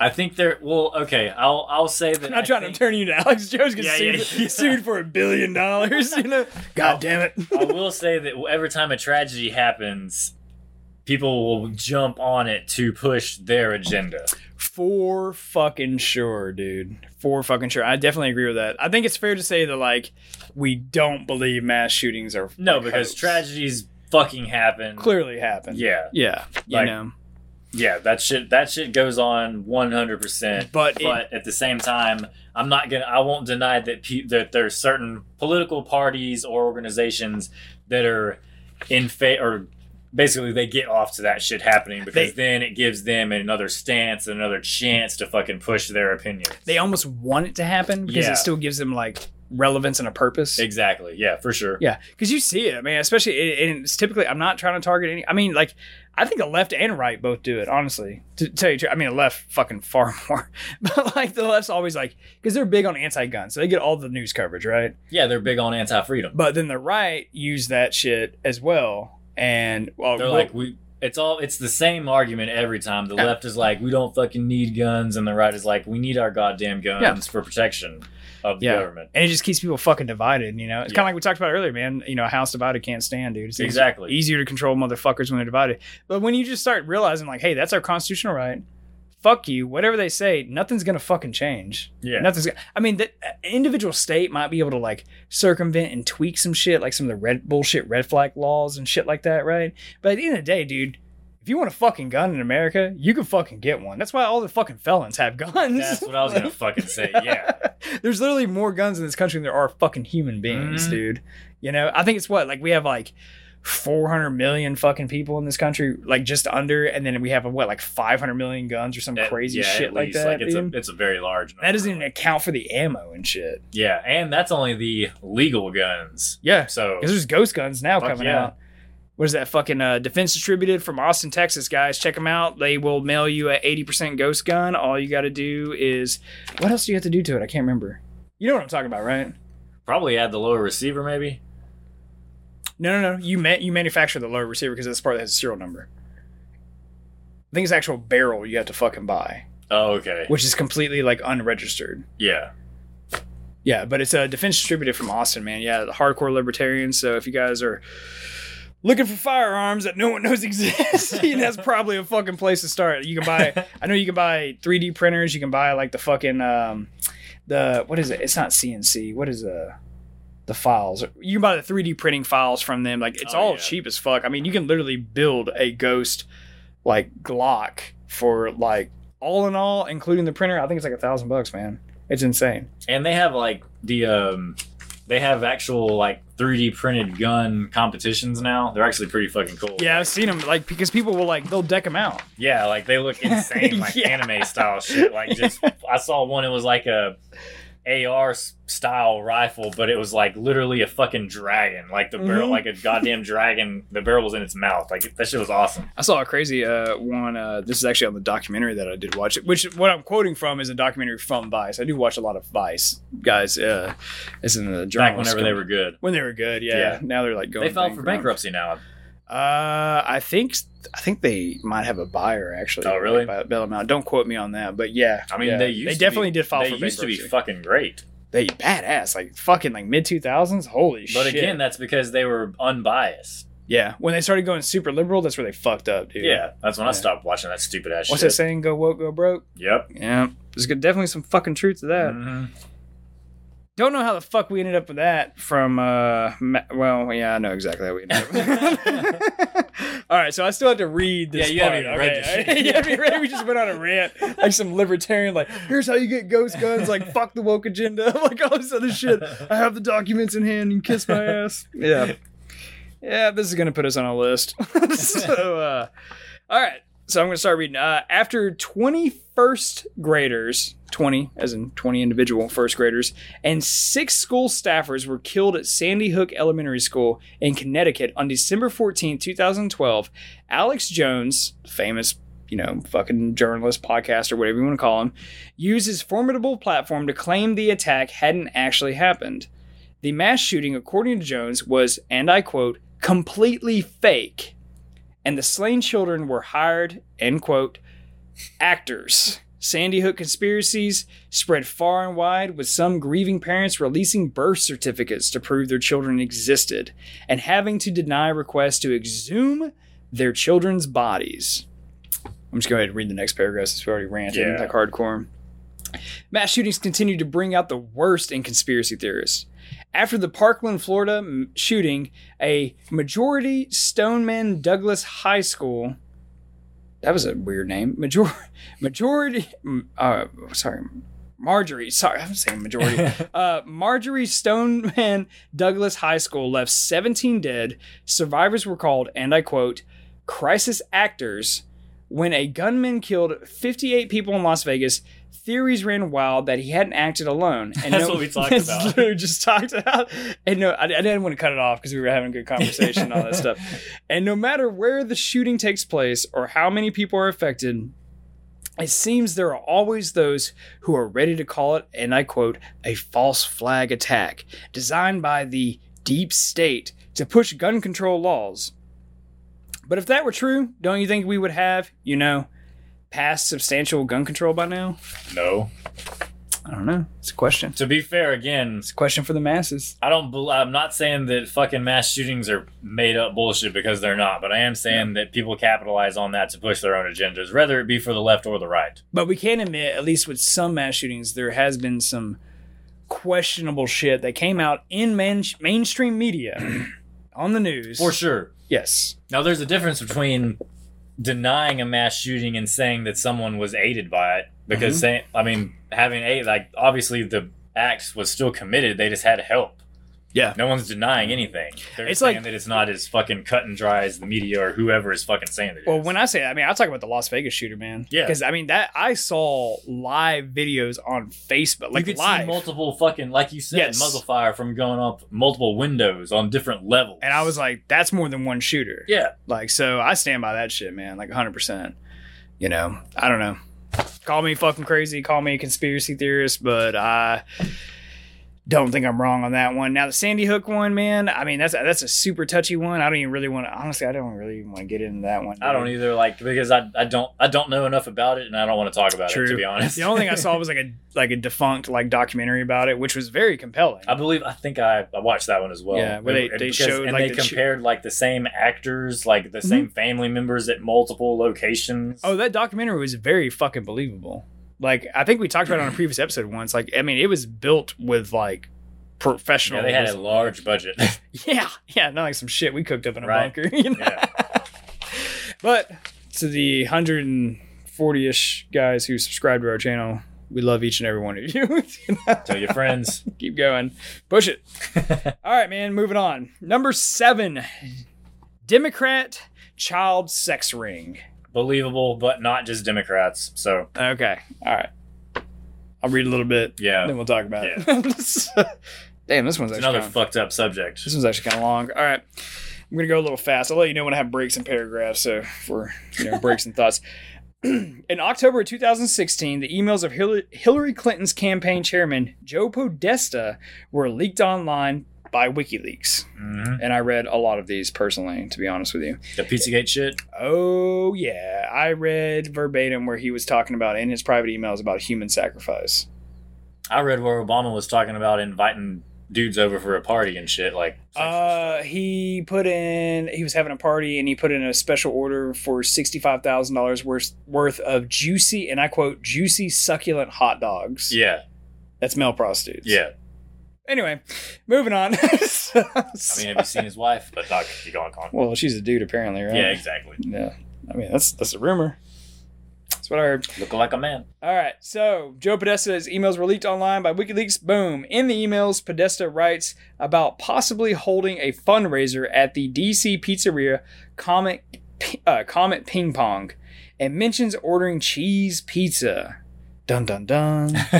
I think there. Well, okay. I'll I'll say that. I'm not I trying think- to turn you into Alex Jones Yeah, sued, yeah, yeah. sued for a billion dollars. You know, God damn it. I will say that every time a tragedy happens, people will jump on it to push their agenda. For fucking sure, dude. For fucking sure. I definitely agree with that. I think it's fair to say that like we don't believe mass shootings are No, like, because hoax. tragedies fucking happen. clearly happen. Yeah, Yeah. You Like- know. Yeah. That shit. That shit goes on one hundred percent. But it- But at the same time, I'm not gonna. I won't deny that pe- that there's certain political parties or organizations that are in fa- or basically they get off to that shit happening because then it gives them another stance, and another chance to fucking push their opinions. They almost want it to happen because Yeah. it still gives them like relevance and a purpose. Exactly. Yeah, for sure. Yeah, because you see it. I mean, especially and it's typically. I'm not trying to target any. I mean, like I think the left and right both do it. Honestly, to tell you. I mean, the left fucking far more, but like the left's always like because they're big on anti-gun, so they get all the news coverage, right? Yeah, they're big on anti-freedom. But then the right use that shit as well, and well, They're like we. It's all. It's the same argument every time. The Yeah. left is like, we don't fucking need guns, and the right is like, we need our goddamn guns Yeah. for protection of the Yeah. government. and it just keeps people fucking divided. You know, it's Yeah. kind of like we talked about earlier, man. You know, a house divided can't stand, dude. It's Exactly. easier to control motherfuckers when they're divided. But when you just start realizing, like, hey, that's our constitutional right. Fuck you. Whatever they say, nothing's gonna fucking change. Yeah. Nothing's. Gonna, I mean, the individual state might be able to like circumvent and tweak some shit, like some of the red bullshit red flag laws and shit like that, right? But at the end of the day, dude. If you want a fucking gun in America, you can fucking get one. That's why all the fucking felons have guns. That's what I was gonna fucking say. Yeah. There's literally more guns in this country than there are fucking human beings, Mhm. dude. You know, I think it's what like we have like 400 million fucking people in this country, like just under, and then we have what like 500 million guns or some At- crazy yeah, shit like that. Like it's dude. a it's a very large. Number. that doesn't even account for the ammo and shit. Yeah, and that's only the legal guns. Yeah, So because there's ghost guns now coming yeah. out. What is that fucking uh, defense distributed from Austin, Texas, guys? Check them out. They will mail you a 80% ghost gun. All you got to do is what else do you have to do to it? I can't remember. You know what I'm talking about, right? probably add the lower receiver, maybe. No, no, no. You ma- you manufacture the lower receiver because that's the part that has a serial number. I think it's actual barrel you have to fucking buy, Oh, okay. which is completely like unregistered. Yeah. Yeah, but it's a defense distributed from Austin, man. Yeah, the hardcore libertarians. So if you guys are looking for firearms that no one knows exist, that's probably a fucking place to start. You can buy. I know you can buy 3D printers. You can buy like the fucking um, the what is it? It's not CNC. What is the the files? You can buy the 3D printing files from them. Like it's Oh, all yeah. cheap as fuck. I mean, you can literally build a ghost like Glock for like all in all, including the printer. I think it's like a thousand bucks, man. It's insane. And they have like the um they have actual like 3D printed gun competitions now. They're actually pretty fucking cool. Yeah, I've seen them like because people will like they'll deck them out. Yeah, like they look insane, like Yeah. anime style shit. Like just, I saw one. It was like a AR style rifle, but it was like literally a fucking dragon. Like the barrel, Mhm. like a goddamn dragon. The barrel was in its mouth. Like that shit was awesome. I saw a crazy uh, one. Uh, this is actually on the documentary that I did watch. Which what I'm quoting from is a documentary from Vice. I do watch a lot of Vice guys. Uh, as in the Back whenever they were good. when they were good. Yeah. Yeah. Now they're like going. They filed for bankrupt. bankruptcy now. Uh, I think I think they might have a buyer actually. Oh, really? By them. Don't quote me on that, but yeah. I mean, yeah. they used they definitely be, did file They for used to be fucking great, they badass like fucking like mid two thousands. Holy but shit! But again, that's because they were unbiased. yeah, when they started going super liberal, that's where they fucked up, dude. Yeah, that's when Yeah. I stopped watching that stupid ass What's shit. that saying? Go woke, go broke. Yep. Yeah, there's definitely some fucking truth to that. Mhm. Don't know how the fuck we ended up with that from. uh ma- Well, yeah, I know exactly how we ended up. All right, so I still have to read this. Yeah, you part. haven't even read okay. this shit. you haven't read. We just went on a rant, like some libertarian, like here's how you get ghost guns, like fuck the woke agenda, like all this other shit. I have the documents in hand. You kiss my ass. Yeah, yeah. This is gonna put us on a list. so, uh, all right. So I'm gonna start reading. Uh, after 21st graders, 20 as in 20 individual first graders, and six school staffers were killed at Sandy Hook Elementary School in Connecticut on December 14, 2012. Alex Jones, famous, you know, fucking journalist, podcaster, whatever you want to call him, used his formidable platform to claim the attack hadn't actually happened. The mass shooting, according to Jones, was, and I quote, completely fake, and the slain children were hired, end quote, actors. Sandy Hook conspiracies spread far and wide, with some grieving parents releasing birth certificates to prove their children existed and having to deny requests to exhume their children's bodies. I'm just going to go read the next paragraph since we already ranted Yeah. like hardcore. Mass shootings continue to bring out the worst in conspiracy theorists. After the Parkland, Florida shooting, a majority Stoneman Douglas High School. That was a weird name. Major, majority. mm, Uh, sorry, Marjorie. Sorry, I'm saying majority. uh, Marjorie Stoneman Douglas High School left 17 dead. Survivors were called, and I quote, crisis actors when a gunman killed 58 people in Las Vegas. Theories ran wild that he hadn't acted alone. And That's what we talked about. literally just talked about. And no, I, I didn't want to cut it off because we were having a good conversation and all that stuff. And no matter where the shooting takes place or how many people are affected, it seems there are always those who are ready to call it, and I quote, a false flag attack designed by the deep state to push gun control laws. But if that were true, don't you think we would have, you know, passed substantial gun control by now? No. I don't know. It's a question. To be fair, again, It's a question for the masses. I don't. bel I'm not saying that fucking mass shootings are made up bullshit because they're not, but I am saying that people capitalize on that to push their own agendas, whether it be for the left or the right. But we can admit, at least with some mass shootings, there has been some questionable shit that came out in man- mainstream media on the news. For sure. Yes. Now, there's a difference between denying a mass shooting and saying that someone was aided by it. Because, mm-hmm. saying, I mean, having aid, like, obviously the act was still committed, they just had help. Yeah. No one's denying anything. They're It's saying like- that it's not as fucking cut and dry as the media or whoever is fucking saying it Well, is. when I say that, I mean, I talk about the Las Vegas shooter, man. Yeah. Because, I mean, that I saw live videos on Facebook, like you could live. see multiple fucking, like you said, Yes. muzzle fire from going up multiple windows on different levels. and I was like, that's more than one shooter. yeah, Like, so I stand by that shit, man. Like, 100%. You know, I don't know. Call me fucking crazy, call me a conspiracy theorist, but I don't think I'm wrong on that one. Now, the Sandy Hook one, man, I mean, that's that's a super touchy one. I don't even really want to, honestly, I don't really want to get into that one. I don't either. Like because I, I don't I don't know enough about it, and I don't want to talk about True. it to be honest. The only thing I saw was like a like a defunct like documentary about it, which was very compelling. I believe I think I, I watched that one as well. Yeah, where they- they because- showed, and like, they the sh- compared like the same actors, like the mm-hmm. same family members at multiple locations. Oh, that documentary was very fucking believable. Like I think we talked about it on a previous episode once. Like I mean, it was built with like professional. yeah, they had a large budget. Yeah, yeah, not like some shit we cooked up in a Right. bunker. You know? yeah, But to the 140 ish guys who subscribe to our channel, we love each and every one of you. tell your friends. Keep going, push it. All right, man. Moving on. Number seven, Democrat child sex ring. Believable, but not just Democrats. So Okay. All right. I'll read a little bit. yeah, Then we'll talk about it. Damn, this one's it's actually another kinda, fucked up subject. this one's actually kind of long. All right, I'm gonna go a little fast. I'll let you know when I have breaks and paragraphs. So for you know breaks and thoughts. In October of 2016, the emails of Hillary Clinton's campaign chairman Joe Podesta were leaked online by WikiLeaks, hmm and I read a lot of these personally. To be honest with you, The Pizzagate shit. oh yeah, I read verbatim where he was talking about in his private emails about human sacrifice. I read where Obama was talking about inviting dudes over for a party and shit. Like, Uh, he put in. He was having a party, and he put in a special order for sixty-five thousand dollars worth worth of juicy, and I quote, juicy, succulent hot dogs. yeah, that's male prostitutes. yeah. Anyway, moving on. I mean, have you seen his wife? But not you go on. Con. well, she's a dude apparently, right? Yeah, exactly. Yeah. I mean, that's that's a rumor. That's what I heard. Looking like a man. All right, so Joe Podesta's emails were leaked online by WikiLeaks. Boom. In the emails, Podesta writes about possibly holding a fundraiser at the DC pizzeria Comet, uh, Comet Ping Pong and mentions ordering cheese pizza. Dun dun dun.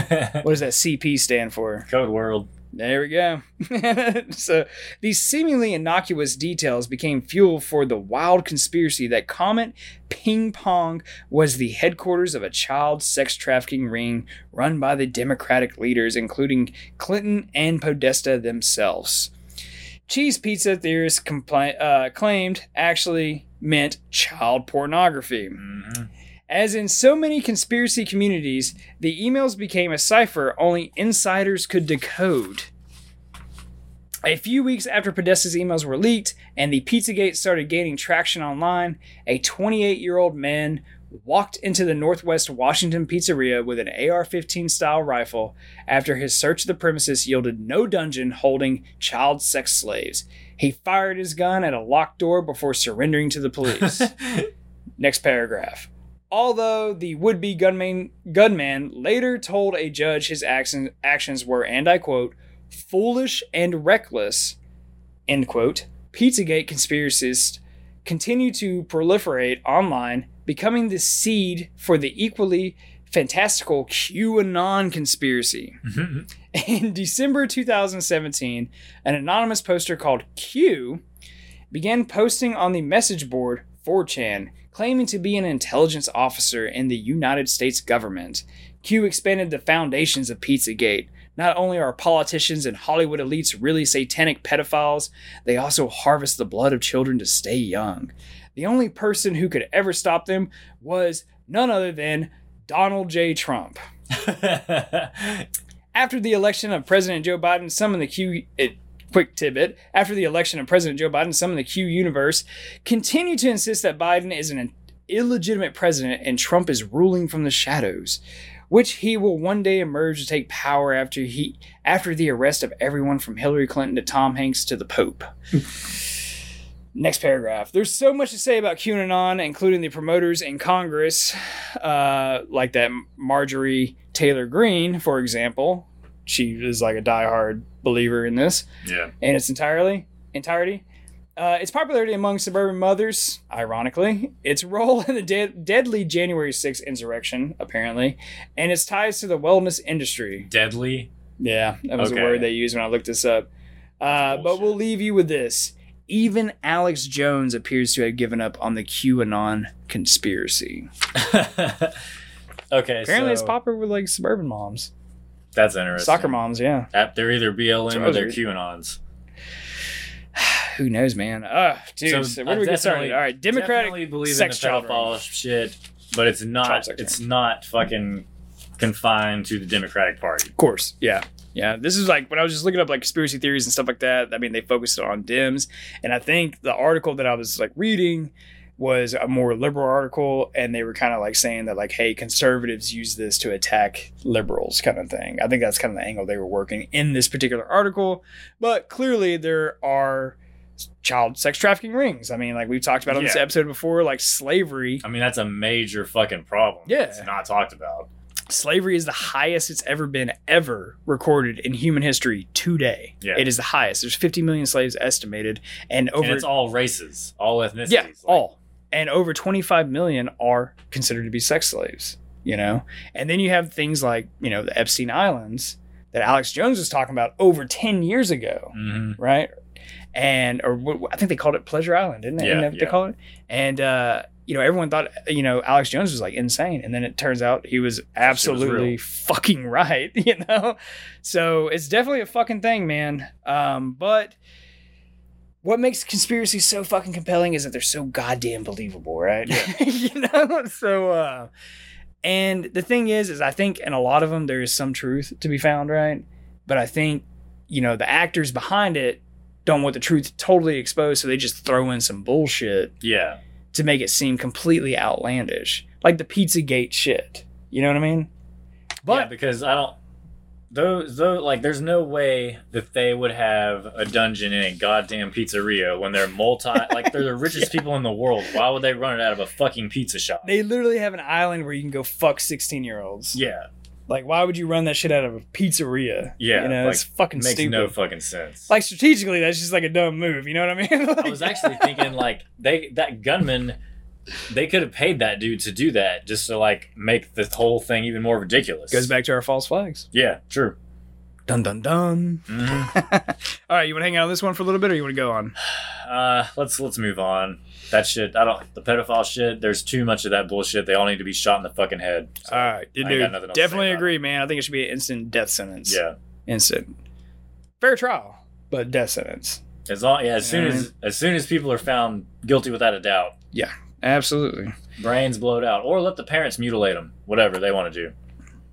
what does that CP stand for? Code world. There we go. so these seemingly innocuous details became fuel for the wild conspiracy that Comet Ping Pong was the headquarters of a child sex trafficking ring run by the Democratic leaders, including Clinton and Podesta themselves. Cheese pizza theorists uh, claimed actually meant child pornography. hmm As in so many conspiracy communities, the emails became a cipher only insiders could decode. A few weeks after Podesta's emails were leaked and the Pizzagate started gaining traction online, a 28 year old man walked into the Northwest Washington pizzeria with an AR 15 style rifle after his search of the premises yielded no dungeon holding child sex slaves. He fired his gun at a locked door before surrendering to the police. Next paragraph. Although the would-be gunman, gunman later told a judge his action, actions were, and I quote, foolish and reckless, end quote, Pizzagate conspiracists continue to proliferate online, becoming the seed for the equally fantastical QAnon conspiracy. Mm-hmm. In December 2017, an anonymous poster called Q began posting on the message board 4chan, claiming to be an intelligence officer in the United States government. Q expanded the foundations of Pizzagate. Not only are politicians and Hollywood elites really satanic pedophiles, they also harvest the blood of children to stay young. The only person who could ever stop them was none other than Donald J. Trump. After the election of President Joe Biden, some in the Q. Eh, Quick tidbit. After the election of President Joe Biden, some in the Q universe continue to insist that Biden is an illegitimate president and Trump is ruling from the shadows, which he will one day emerge to take power after he after the arrest of everyone from Hillary Clinton to Tom Hanks to the Pope. Next paragraph. There's so much to say about QAnon, including the promoters in Congress, uh, like that Marjorie Taylor Greene, for example. She is like a diehard believer in this yeah. in its entirely entirety. Uh, its popularity among suburban mothers, ironically, its role in the de- deadly January 6th insurrection, apparently, and its ties to the wellness industry. Deadly. Yeah, that was Okay. a word they used when I looked this up. Uh, but we'll leave you with this. Even Alex Jones appears to have given up on the QAnon conspiracy. okay. Apparently, it's popular with like suburban moms, That's interesting. soccer moms. Yeah, App- They're either BLM or they're Trousers. QAnons. who knows, man? Uh, dude, so where do we get started? All right, Democratic believe sex in the child ring. shit, but it's not. It's not fucking confined to the Democratic Party. Of course, yeah. Yeah, this is like when I was just looking up like conspiracy theories and stuff like that. I mean, they focused on Dems, and I think the article that I was like reading was a more liberal article, and they were kind of like saying that like, hey, conservatives use this to attack liberals, kind of thing. I think that's kind of the angle they were working in this particular article. But clearly, there are child sex trafficking rings. I mean, like we've talked about on this episode before, like slavery. I mean, that's a major fucking problem. Yeah. It's not talked about. slavery is the highest it's ever been ever recorded in human history today. Yeah. It is the highest. There's 50 million slaves estimated and over and it's all races, all ethnicities. yeah, Like, all. And over 25 million are considered to be sex slaves, you know? And then you have things like, you know, the Epstein Islands that Alex Jones was talking about over 10 years ago mhm. right? And or I think they called it Pleasure Island, didn't they? Yeah, they yeah. call it? And uh, you know, everyone thought you know Alex Jones was like insane, and then it turns out he was absolutely real. fucking right. You know, so it's definitely a fucking thing, man. Um, but what makes conspiracy so fucking compelling is that they're so goddamn believable, right? you know, so. uh and the thing is, is I think in a lot of them there is some truth to be found, right? But I think, you know, the actors behind it don't want the truth totally exposed, so they just throw in some bullshit Yeah. to make it seem completely outlandish, like the Pizzagate shit. You know what I mean? But But because I don't. Those those like there's no way that they would have a dungeon in a goddamn pizzeria when they're multi like they're the richest people in the world. Why would they run it out of a fucking pizza shop? They literally have an island where you can go fuck 16 year olds. yeah, Like, why would you run that shit out of a pizzeria? Yeah, You know, like, it's fucking makes stupid. no fucking sense. like, strategically, that's just like a dumb move. You know what I mean? Like- I was actually thinking like they that gunman they could have paid that dude to do that just to like make the whole thing even more ridiculous. Goes back to our false flags. Yeah, true. Dun dun dun. Mhm. All right, you want to hang out on this one for a little bit, or you want to go on? Uh, let's let's move on. That shit, I don't. The pedophile shit. There's too much of that bullshit. They all need to be shot in the fucking head. So, All right, I dude. got nothing else to Definitely agree, man. I think it should be an instant death sentence. Yeah, instant. Fair trial, but death sentence. as long yeah, as soon as as soon as people are found guilty without a doubt, Absolutely. brains blowed out, or let the parents mutilate them. Whatever they want to do.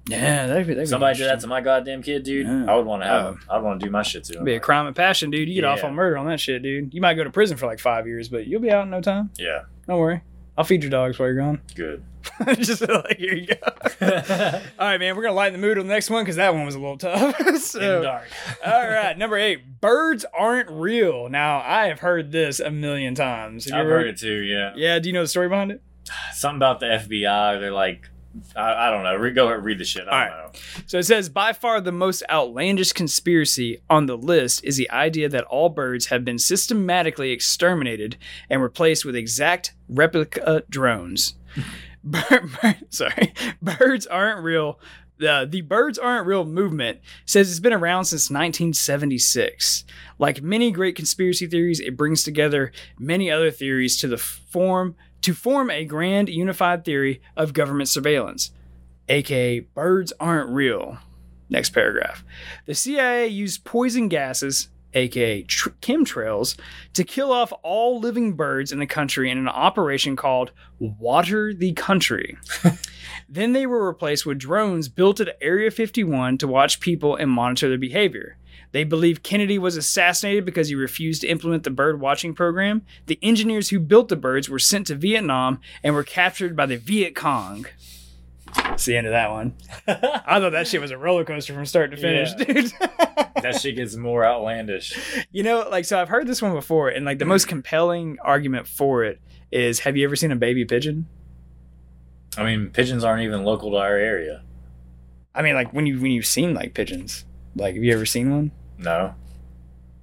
Yeah, that'd be, that'd Somebody did that to my goddamn kid, dude. Yeah. I would want to have. Oh. him. I'd want to do my shit to him. Be a crime of passion, dude. You get off on murder on that shit, dude. You might go to prison for like five years, but you'll be out in no time. Yeah, Don't worry. I'll feed your dogs while you're gone. good. Just like here you go. All right, man. We're gonna lighten the mood on the next one because that one was a little tough. so, In dark. all right, number eight. Birds aren't real. Now I have heard this a million times. Have I've ever- heard it too. Yeah. Yeah. Do you know the story behind it? something about the FBI. They're like, I, I don't know. Re- go read the shit. I don't All know. So it says by far the most outlandish conspiracy on the list is the idea that all birds have been systematically exterminated and replaced with exact replica drones. Bir- bir- sorry, birds aren't real. The, the birds aren't real movement says it's been around since 1976. Like many great conspiracy theories, it brings together many other theories to the form to form a grand unified theory of government surveillance aka birds aren't real. Next paragraph. The CIA used poison gases, aka tr- chemtrails, to kill off all living birds in the country in an operation called Water the Country. then they were replaced with drones built at Area 51 to watch people and monitor their behavior. They believe Kennedy was assassinated because he refused to implement the bird watching program. The engineers who built the birds were sent to Vietnam and were captured by the Viet Cong. That's the end of that one. I thought that shit was a roller coaster from start to finish, Yeah. dude. that shit gets more outlandish. you know, like, so I've heard this one before, and like the most mm. compelling argument for it is have you ever seen a baby pigeon? I mean, pigeons aren't even local to our area. I mean, like, when, you, when you've seen like pigeons, like, have you ever seen one? No.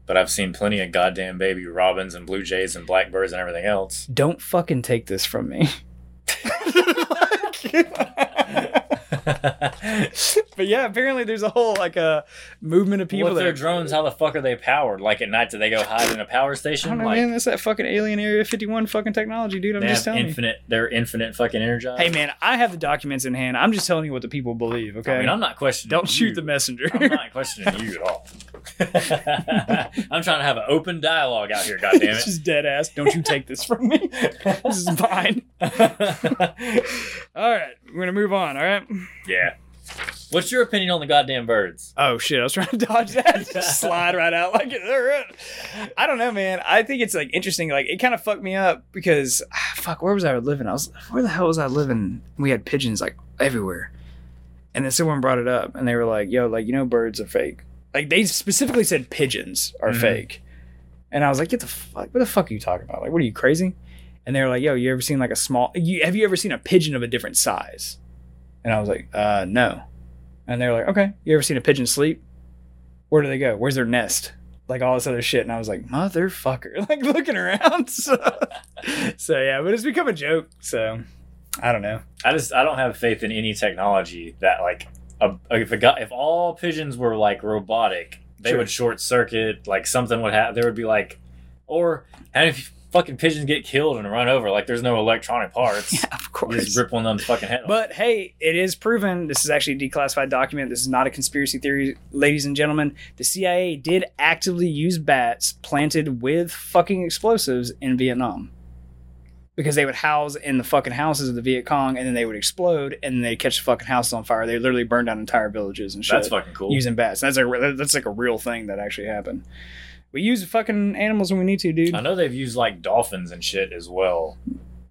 But I've seen plenty of goddamn baby robins and blue jays and blackbirds and everything else. Don't fucking take this from me. fucking but yeah, apparently there's a whole like a movement of people People their drones, how the fuck are they powered? Like at night, do they go hide in a power I station? don't know, like man. That's that fucking alien Area 51 fucking technology, dude. I'm just telling infinite. They're infinite fucking energized. you. Hey, man, I have the documents in hand. I'm just telling you what the people believe. Okay, I mean, I'm not questioning. don't shoot you. the messenger. I'm not questioning you at all. I'm trying to have an open dialogue out here. Goddamn it! just dead ass. Don't you take this from me. this is mine. All right, we're gonna move on. All right. Yeah. What's your opinion on the goddamn birds? Oh shit! I was trying to dodge that. Just slide right out like it. I don't know, man. I think it's like interesting. Like it kind of fucked me up because ah, fuck, where was I living? I was where the hell was I living? We had pigeons like everywhere, and then someone brought it up, and they were like, "Yo, like you know, birds are fake." Like they specifically said pigeons are Mhm. fake, and I was like, "Get the fuck! What the fuck are you talking about? Like, what are you crazy?" And they were like, "Yo, you ever seen like a small? You, have you ever seen a pigeon of a different size?" And I was like, "Uh, no." And they were like, "Okay, you ever seen a pigeon sleep? Where do they go? Where's their nest?" Like all this other shit, and I was like, "Motherfucker!" Like looking around. So, so yeah, but it's become a joke. So I don't know. I just I don't have faith in any technology that like a, if a guy, if all pigeons were like robotic, they Sure. would short circuit. Like something would happen. There would be like, or and if fucking pigeons get killed and run over, like there's no electronic parts. Yeah, of You course. just rip one of them fucking head off. But hey, it is proven. This is actually a declassified document. This is not a conspiracy theory, ladies and gentlemen. The CIA did actively use bats planted with fucking explosives in Vietnam. Because they would house in the fucking houses of the Viet Cong and then they would explode and they'd catch the fucking houses on fire. They literally burned down entire villages and shit That's fucking cool. using bats. That's like that's like a real thing that actually happened. We use fucking animals when we need to, dude. I know they've used like dolphins and shit as well.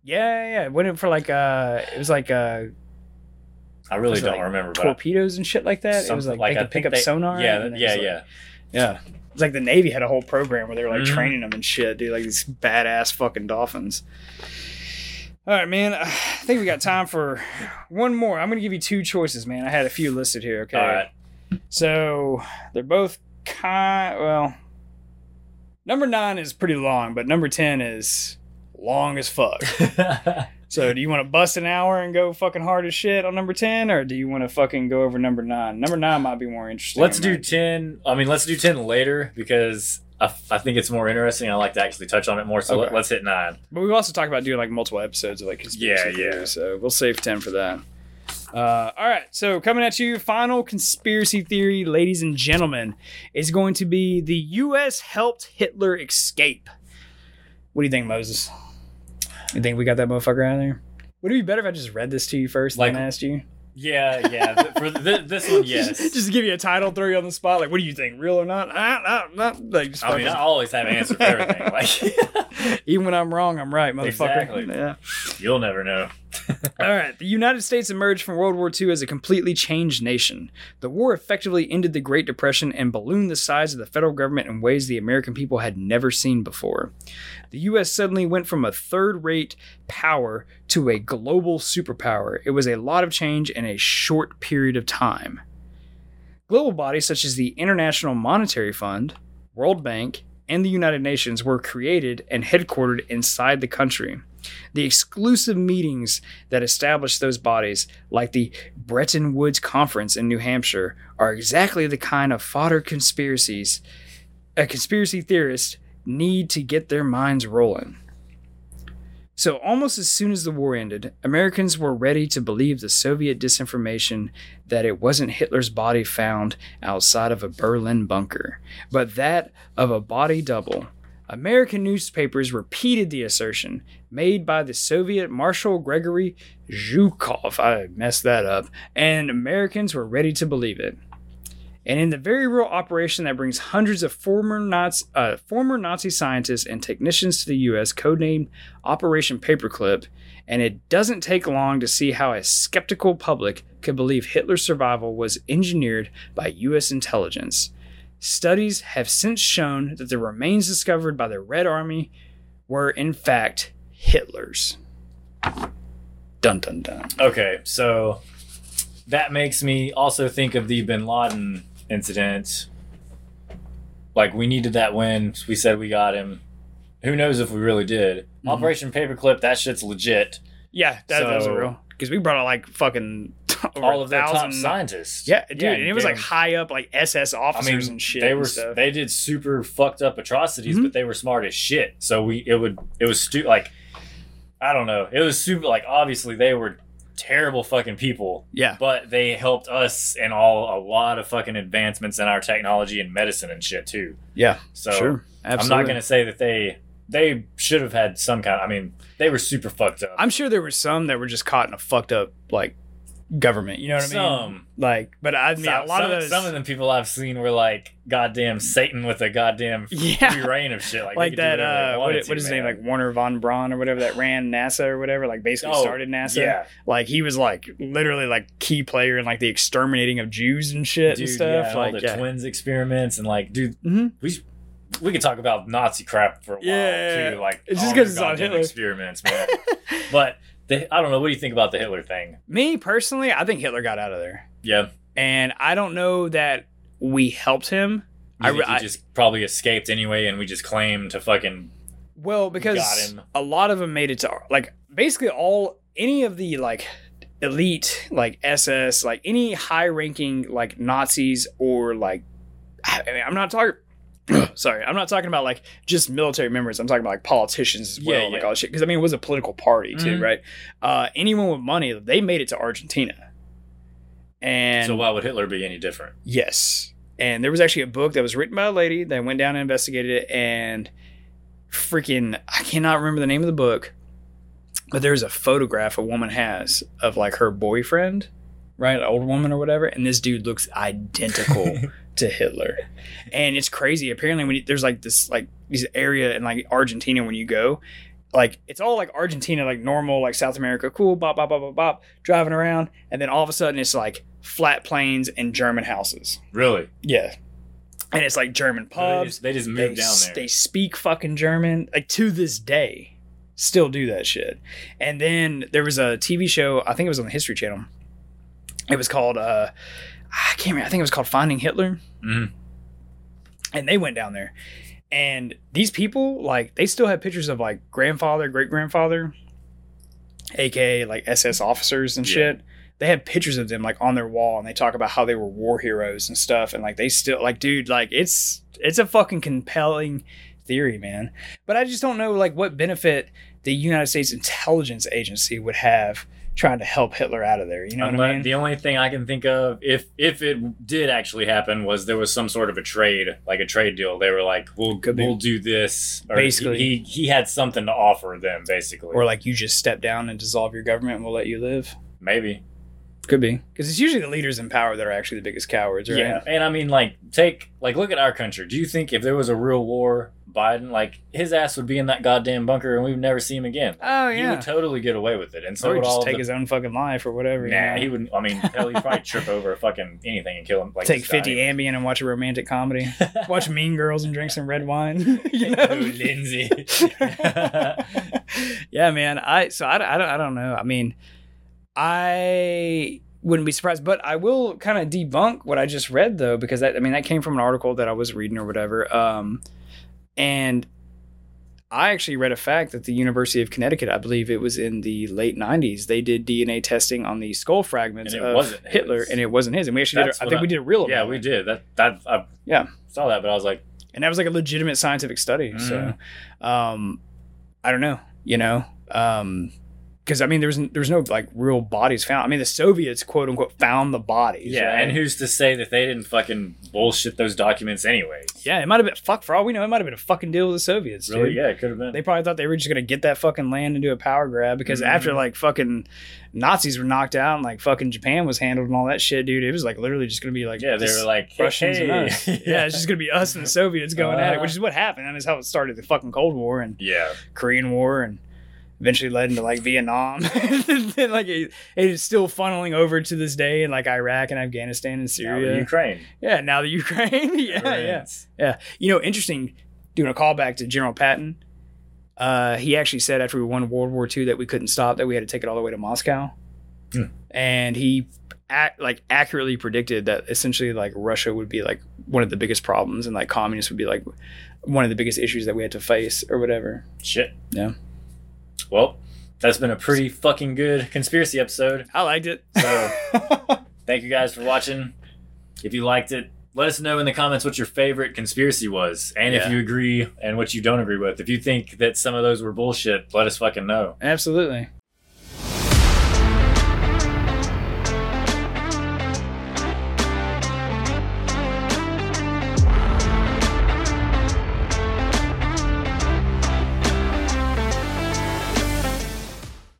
Yeah, yeah, yeah. Went in for like uh, it was like uh, I really don't like remember. But torpedoes and shit like that. it was something like, they I could pick up they- sonar. Yeah, and yeah, like- yeah. yeah. It's like the Navy had a whole program where they were like Mhm. training them and shit, dude. Like these badass fucking dolphins. All right, man. I think we got time for one more. I'm gonna give you two choices, man. I had a few listed here. Okay. All right. So they're both kind. Well, number nine is pretty long, but number ten is long as fuck. so do you want to bust an hour and go fucking hard as shit on number ten, or do you want to fucking go over number nine? Number nine might be more interesting. let's do might- ten. I mean, let's do ten later because I, I think it's more interesting. I like to actually touch on it more. So Okay. let, us hit nine. But we've also talked about doing like multiple episodes of like conspiracy Yeah, yeah. so we'll save ten for that. Uh, all right, so coming at you, final conspiracy theory, ladies and gentlemen, is going to be the U.S. helped Hitler escape. What do you think, Moses? You think we got that motherfucker out of there? Would it be better if I just read this to you first, Like- and then asked you? Yeah, yeah. th- for th- this one, yes. just to give you a title, throw you on the spot. Like, what do you think, real or not? Ah, ah, not like. Just I mean, I always have an answer for everything. Like, even when I'm wrong, I'm right, motherfucker. Exactly. Yeah. you'll never know. All right. The United States emerged from World War II as a completely changed nation. The war effectively ended the Great Depression and ballooned the size of the federal government in ways the American people had never seen before. The U.S. suddenly went from a third rate power to a global superpower. It was a lot of change in a short period of time. Global bodies such as the International Monetary Fund, World Bank, and the United Nations were created and headquartered inside the country. The exclusive meetings that establish those bodies, like the Bretton Woods Conference in New Hampshire, are exactly the kind of fodder conspiracies a conspiracy theorist need to get their minds rolling. So, almost as soon as the war ended, Americans were ready to believe the Soviet disinformation that it wasn't Hitler's body found outside of a Berlin bunker, but that of a body double. American newspapers repeated the assertion made by the Soviet Marshal Gregory Zhukov. I messed that up. And Americans were ready to believe it. And in the very real operation that brings hundreds of former Nazi, uh, former Nazi scientists and technicians to the U.S., codenamed Operation Paperclip, and it doesn't take long to see how a skeptical public could believe Hitler's survival was engineered by U.S. intelligence. Studies have since shown that the remains discovered by the Red Army were, in fact, Hitler's. Dun dun dun. Okay, so that makes me also think of the Bin Laden incident. Like we needed that win. We said we got him. Who knows if we really did? Mhm. Operation Paperclip. That shit's legit. Yeah, that, that was real. Because we brought out like fucking All of their top scientists. Yeah, dude, and it was like high up like SS I officers mean, and shit. they and were they did super fucked up atrocities, Mhm. but they were smart as shit. So we it would it was stu- like I don't know. It was super like obviously they were terrible fucking people, yeah, but they helped us in all a lot of fucking advancements in our technology and medicine and shit too. yeah, So sure, I'm not gonna say that they they should have had some kind. I mean, they were super fucked up. I'm sure there were some that were just caught in a fucked up like government. You know what I mean? Some. Like, but I mean, some, a lot some, of those. some of the people I've seen were like goddamn Satan with a goddamn Yeah. free reign of shit. Like, like that, uh, what, to, is his name? Like Warner von Braun or whatever that ran NASA or whatever. Like basically Oh, started NASA. Yeah, Like he was like literally like key player in like the exterminating of Jews and shit dude, and stuff. yeah, like the yeah. twins experiments and like, dude, Mhm. we we could talk about Nazi crap for a while Yeah. too. Like, It's just because it's on Hitler. experiments, man. but the, I don't know. What do you think about the Hitler thing? Me personally, I think Hitler got out of there, Yeah, and I don't know that we helped him. I, I- think I- he just probably escaped anyway, and we just claimed to fucking Well, because a lot of them made it to like basically all any of the like elite like SS like any high ranking like Nazis or like I mean, I'm not talking. Sorry, I'm not talking about like just military members. I'm talking about like politicians as well, Yeah, like all that shit. Because I mean, it was a political party too, Mhm. right? Uh, anyone with money, they made it to Argentina, and so why would Hitler be any different? Yes. And there was actually a book that was written by a lady that went down and investigated it and freaking I cannot remember the name of the book, but there's a photograph a woman has of like her boyfriend, right? An old woman or whatever, and this dude looks identical to Hitler. And it's crazy. Apparently when you, there's like this like this area in like Argentina when you go like it's all like Argentina, like normal, like South America, cool, bop, bop, bop, bop, bop, driving around, and then all of a sudden it's like flat plains and German houses. Really? Yeah, and it's like German they pubs. just, they just They, moved down there. they speak fucking German, like to this day, still do that shit. And then there was a TV show, I think it was on the History Channel. It was called, uh, I can't remember. I think it was called Finding Hitler Mhm. and they went down there and these people like they still had pictures of like grandfather great grandfather aka like ss officers and Yeah. shit they had pictures of them like on their wall and they talk about how they were war heroes and stuff and like they still like dude like it's it's a fucking compelling theory man but i just don't know like what benefit the united states intelligence agency would have trying to help hitler out of there you know what i mean The only thing I can think of, if if it did actually happen, was there was some sort of a trade, like a trade deal. They were like, "We'll we'll do this." Or Basically. he he had something to offer them, basically. or like you just step down and dissolve your government and we'll let you live maybe. Could be because it's usually the leaders in power that are actually the biggest cowards, right? Yeah, and I mean, like, take like look at our country. Do you think if there was a real war, Biden, like his ass would be in that goddamn bunker and we would never see him again? Oh yeah, He would totally get away with it, and so or would just take the, his own fucking life or whatever. you Nah, know? he wouldn't. I mean, hell, he'd probably trip over a fucking anything and kill him. Like take just die. fifty Ambien and watch a romantic comedy. watch Mean Girls and drink some red wine. you know, Ooh, Lindsay. yeah, man. I so I, I don't I don't know. I mean, I wouldn't be surprised, but I will kind of debunk what I just read though, because that I mean that came from an article that I was reading or whatever. Um, and I actually read a fact that the University of Connecticut, I believe it was in the late '90s, they did DNA testing on the skull fragments And it of wasn't Hitler, his. and it wasn't his. And we actually did. That's A, I think I- we did a real yeah, we did that. That I Yeah. saw that, but I was like, and that was like a legitimate scientific study. So, um, I don't know, you know, um, because I mean, there was there was no like real bodies found. I mean, the Soviets quote unquote found the bodies. yeah. right? And who's to say that they didn't fucking bullshit those documents anyways? yeah, it might have been fuck for all we know, it might have been a fucking deal with the Soviets. Really? dude. Yeah, it could have been. They probably thought they were just gonna get that fucking land and do a power grab because Mhm. after like fucking Nazis were knocked out and like fucking Japan was handled and all that shit, dude, it was like literally just gonna be like yeah, they were like hey, Russians and us. yeah, it's just gonna be us and the Soviets going at it, Uh-huh. which is what happened. That is how it started the fucking Cold War and yeah. Korean War and eventually led into like Vietnam. then, like it, it is still funneling over to this day in like Iraq and Afghanistan and Now Syria. Ukraine. yeah, now the Ukraine. yeah, yeah. Yeah. You know, interesting doing a callback to General Patton. Uh, he actually said after we won World War II that we couldn't stop, that we had to take it all the way to Moscow. Hmm. And he ac- like accurately predicted that essentially like Russia would be like one of the biggest problems and like communists would be like one of the biggest issues that we had to face or whatever. Shit. Yeah. Well, that's been a pretty fucking good conspiracy episode. I liked it. So thank you guys for watching. If you liked it, let us know in the comments what your favorite conspiracy was, and if you agree and what you don't agree with. If you think that some of those were bullshit, let us fucking know. Absolutely.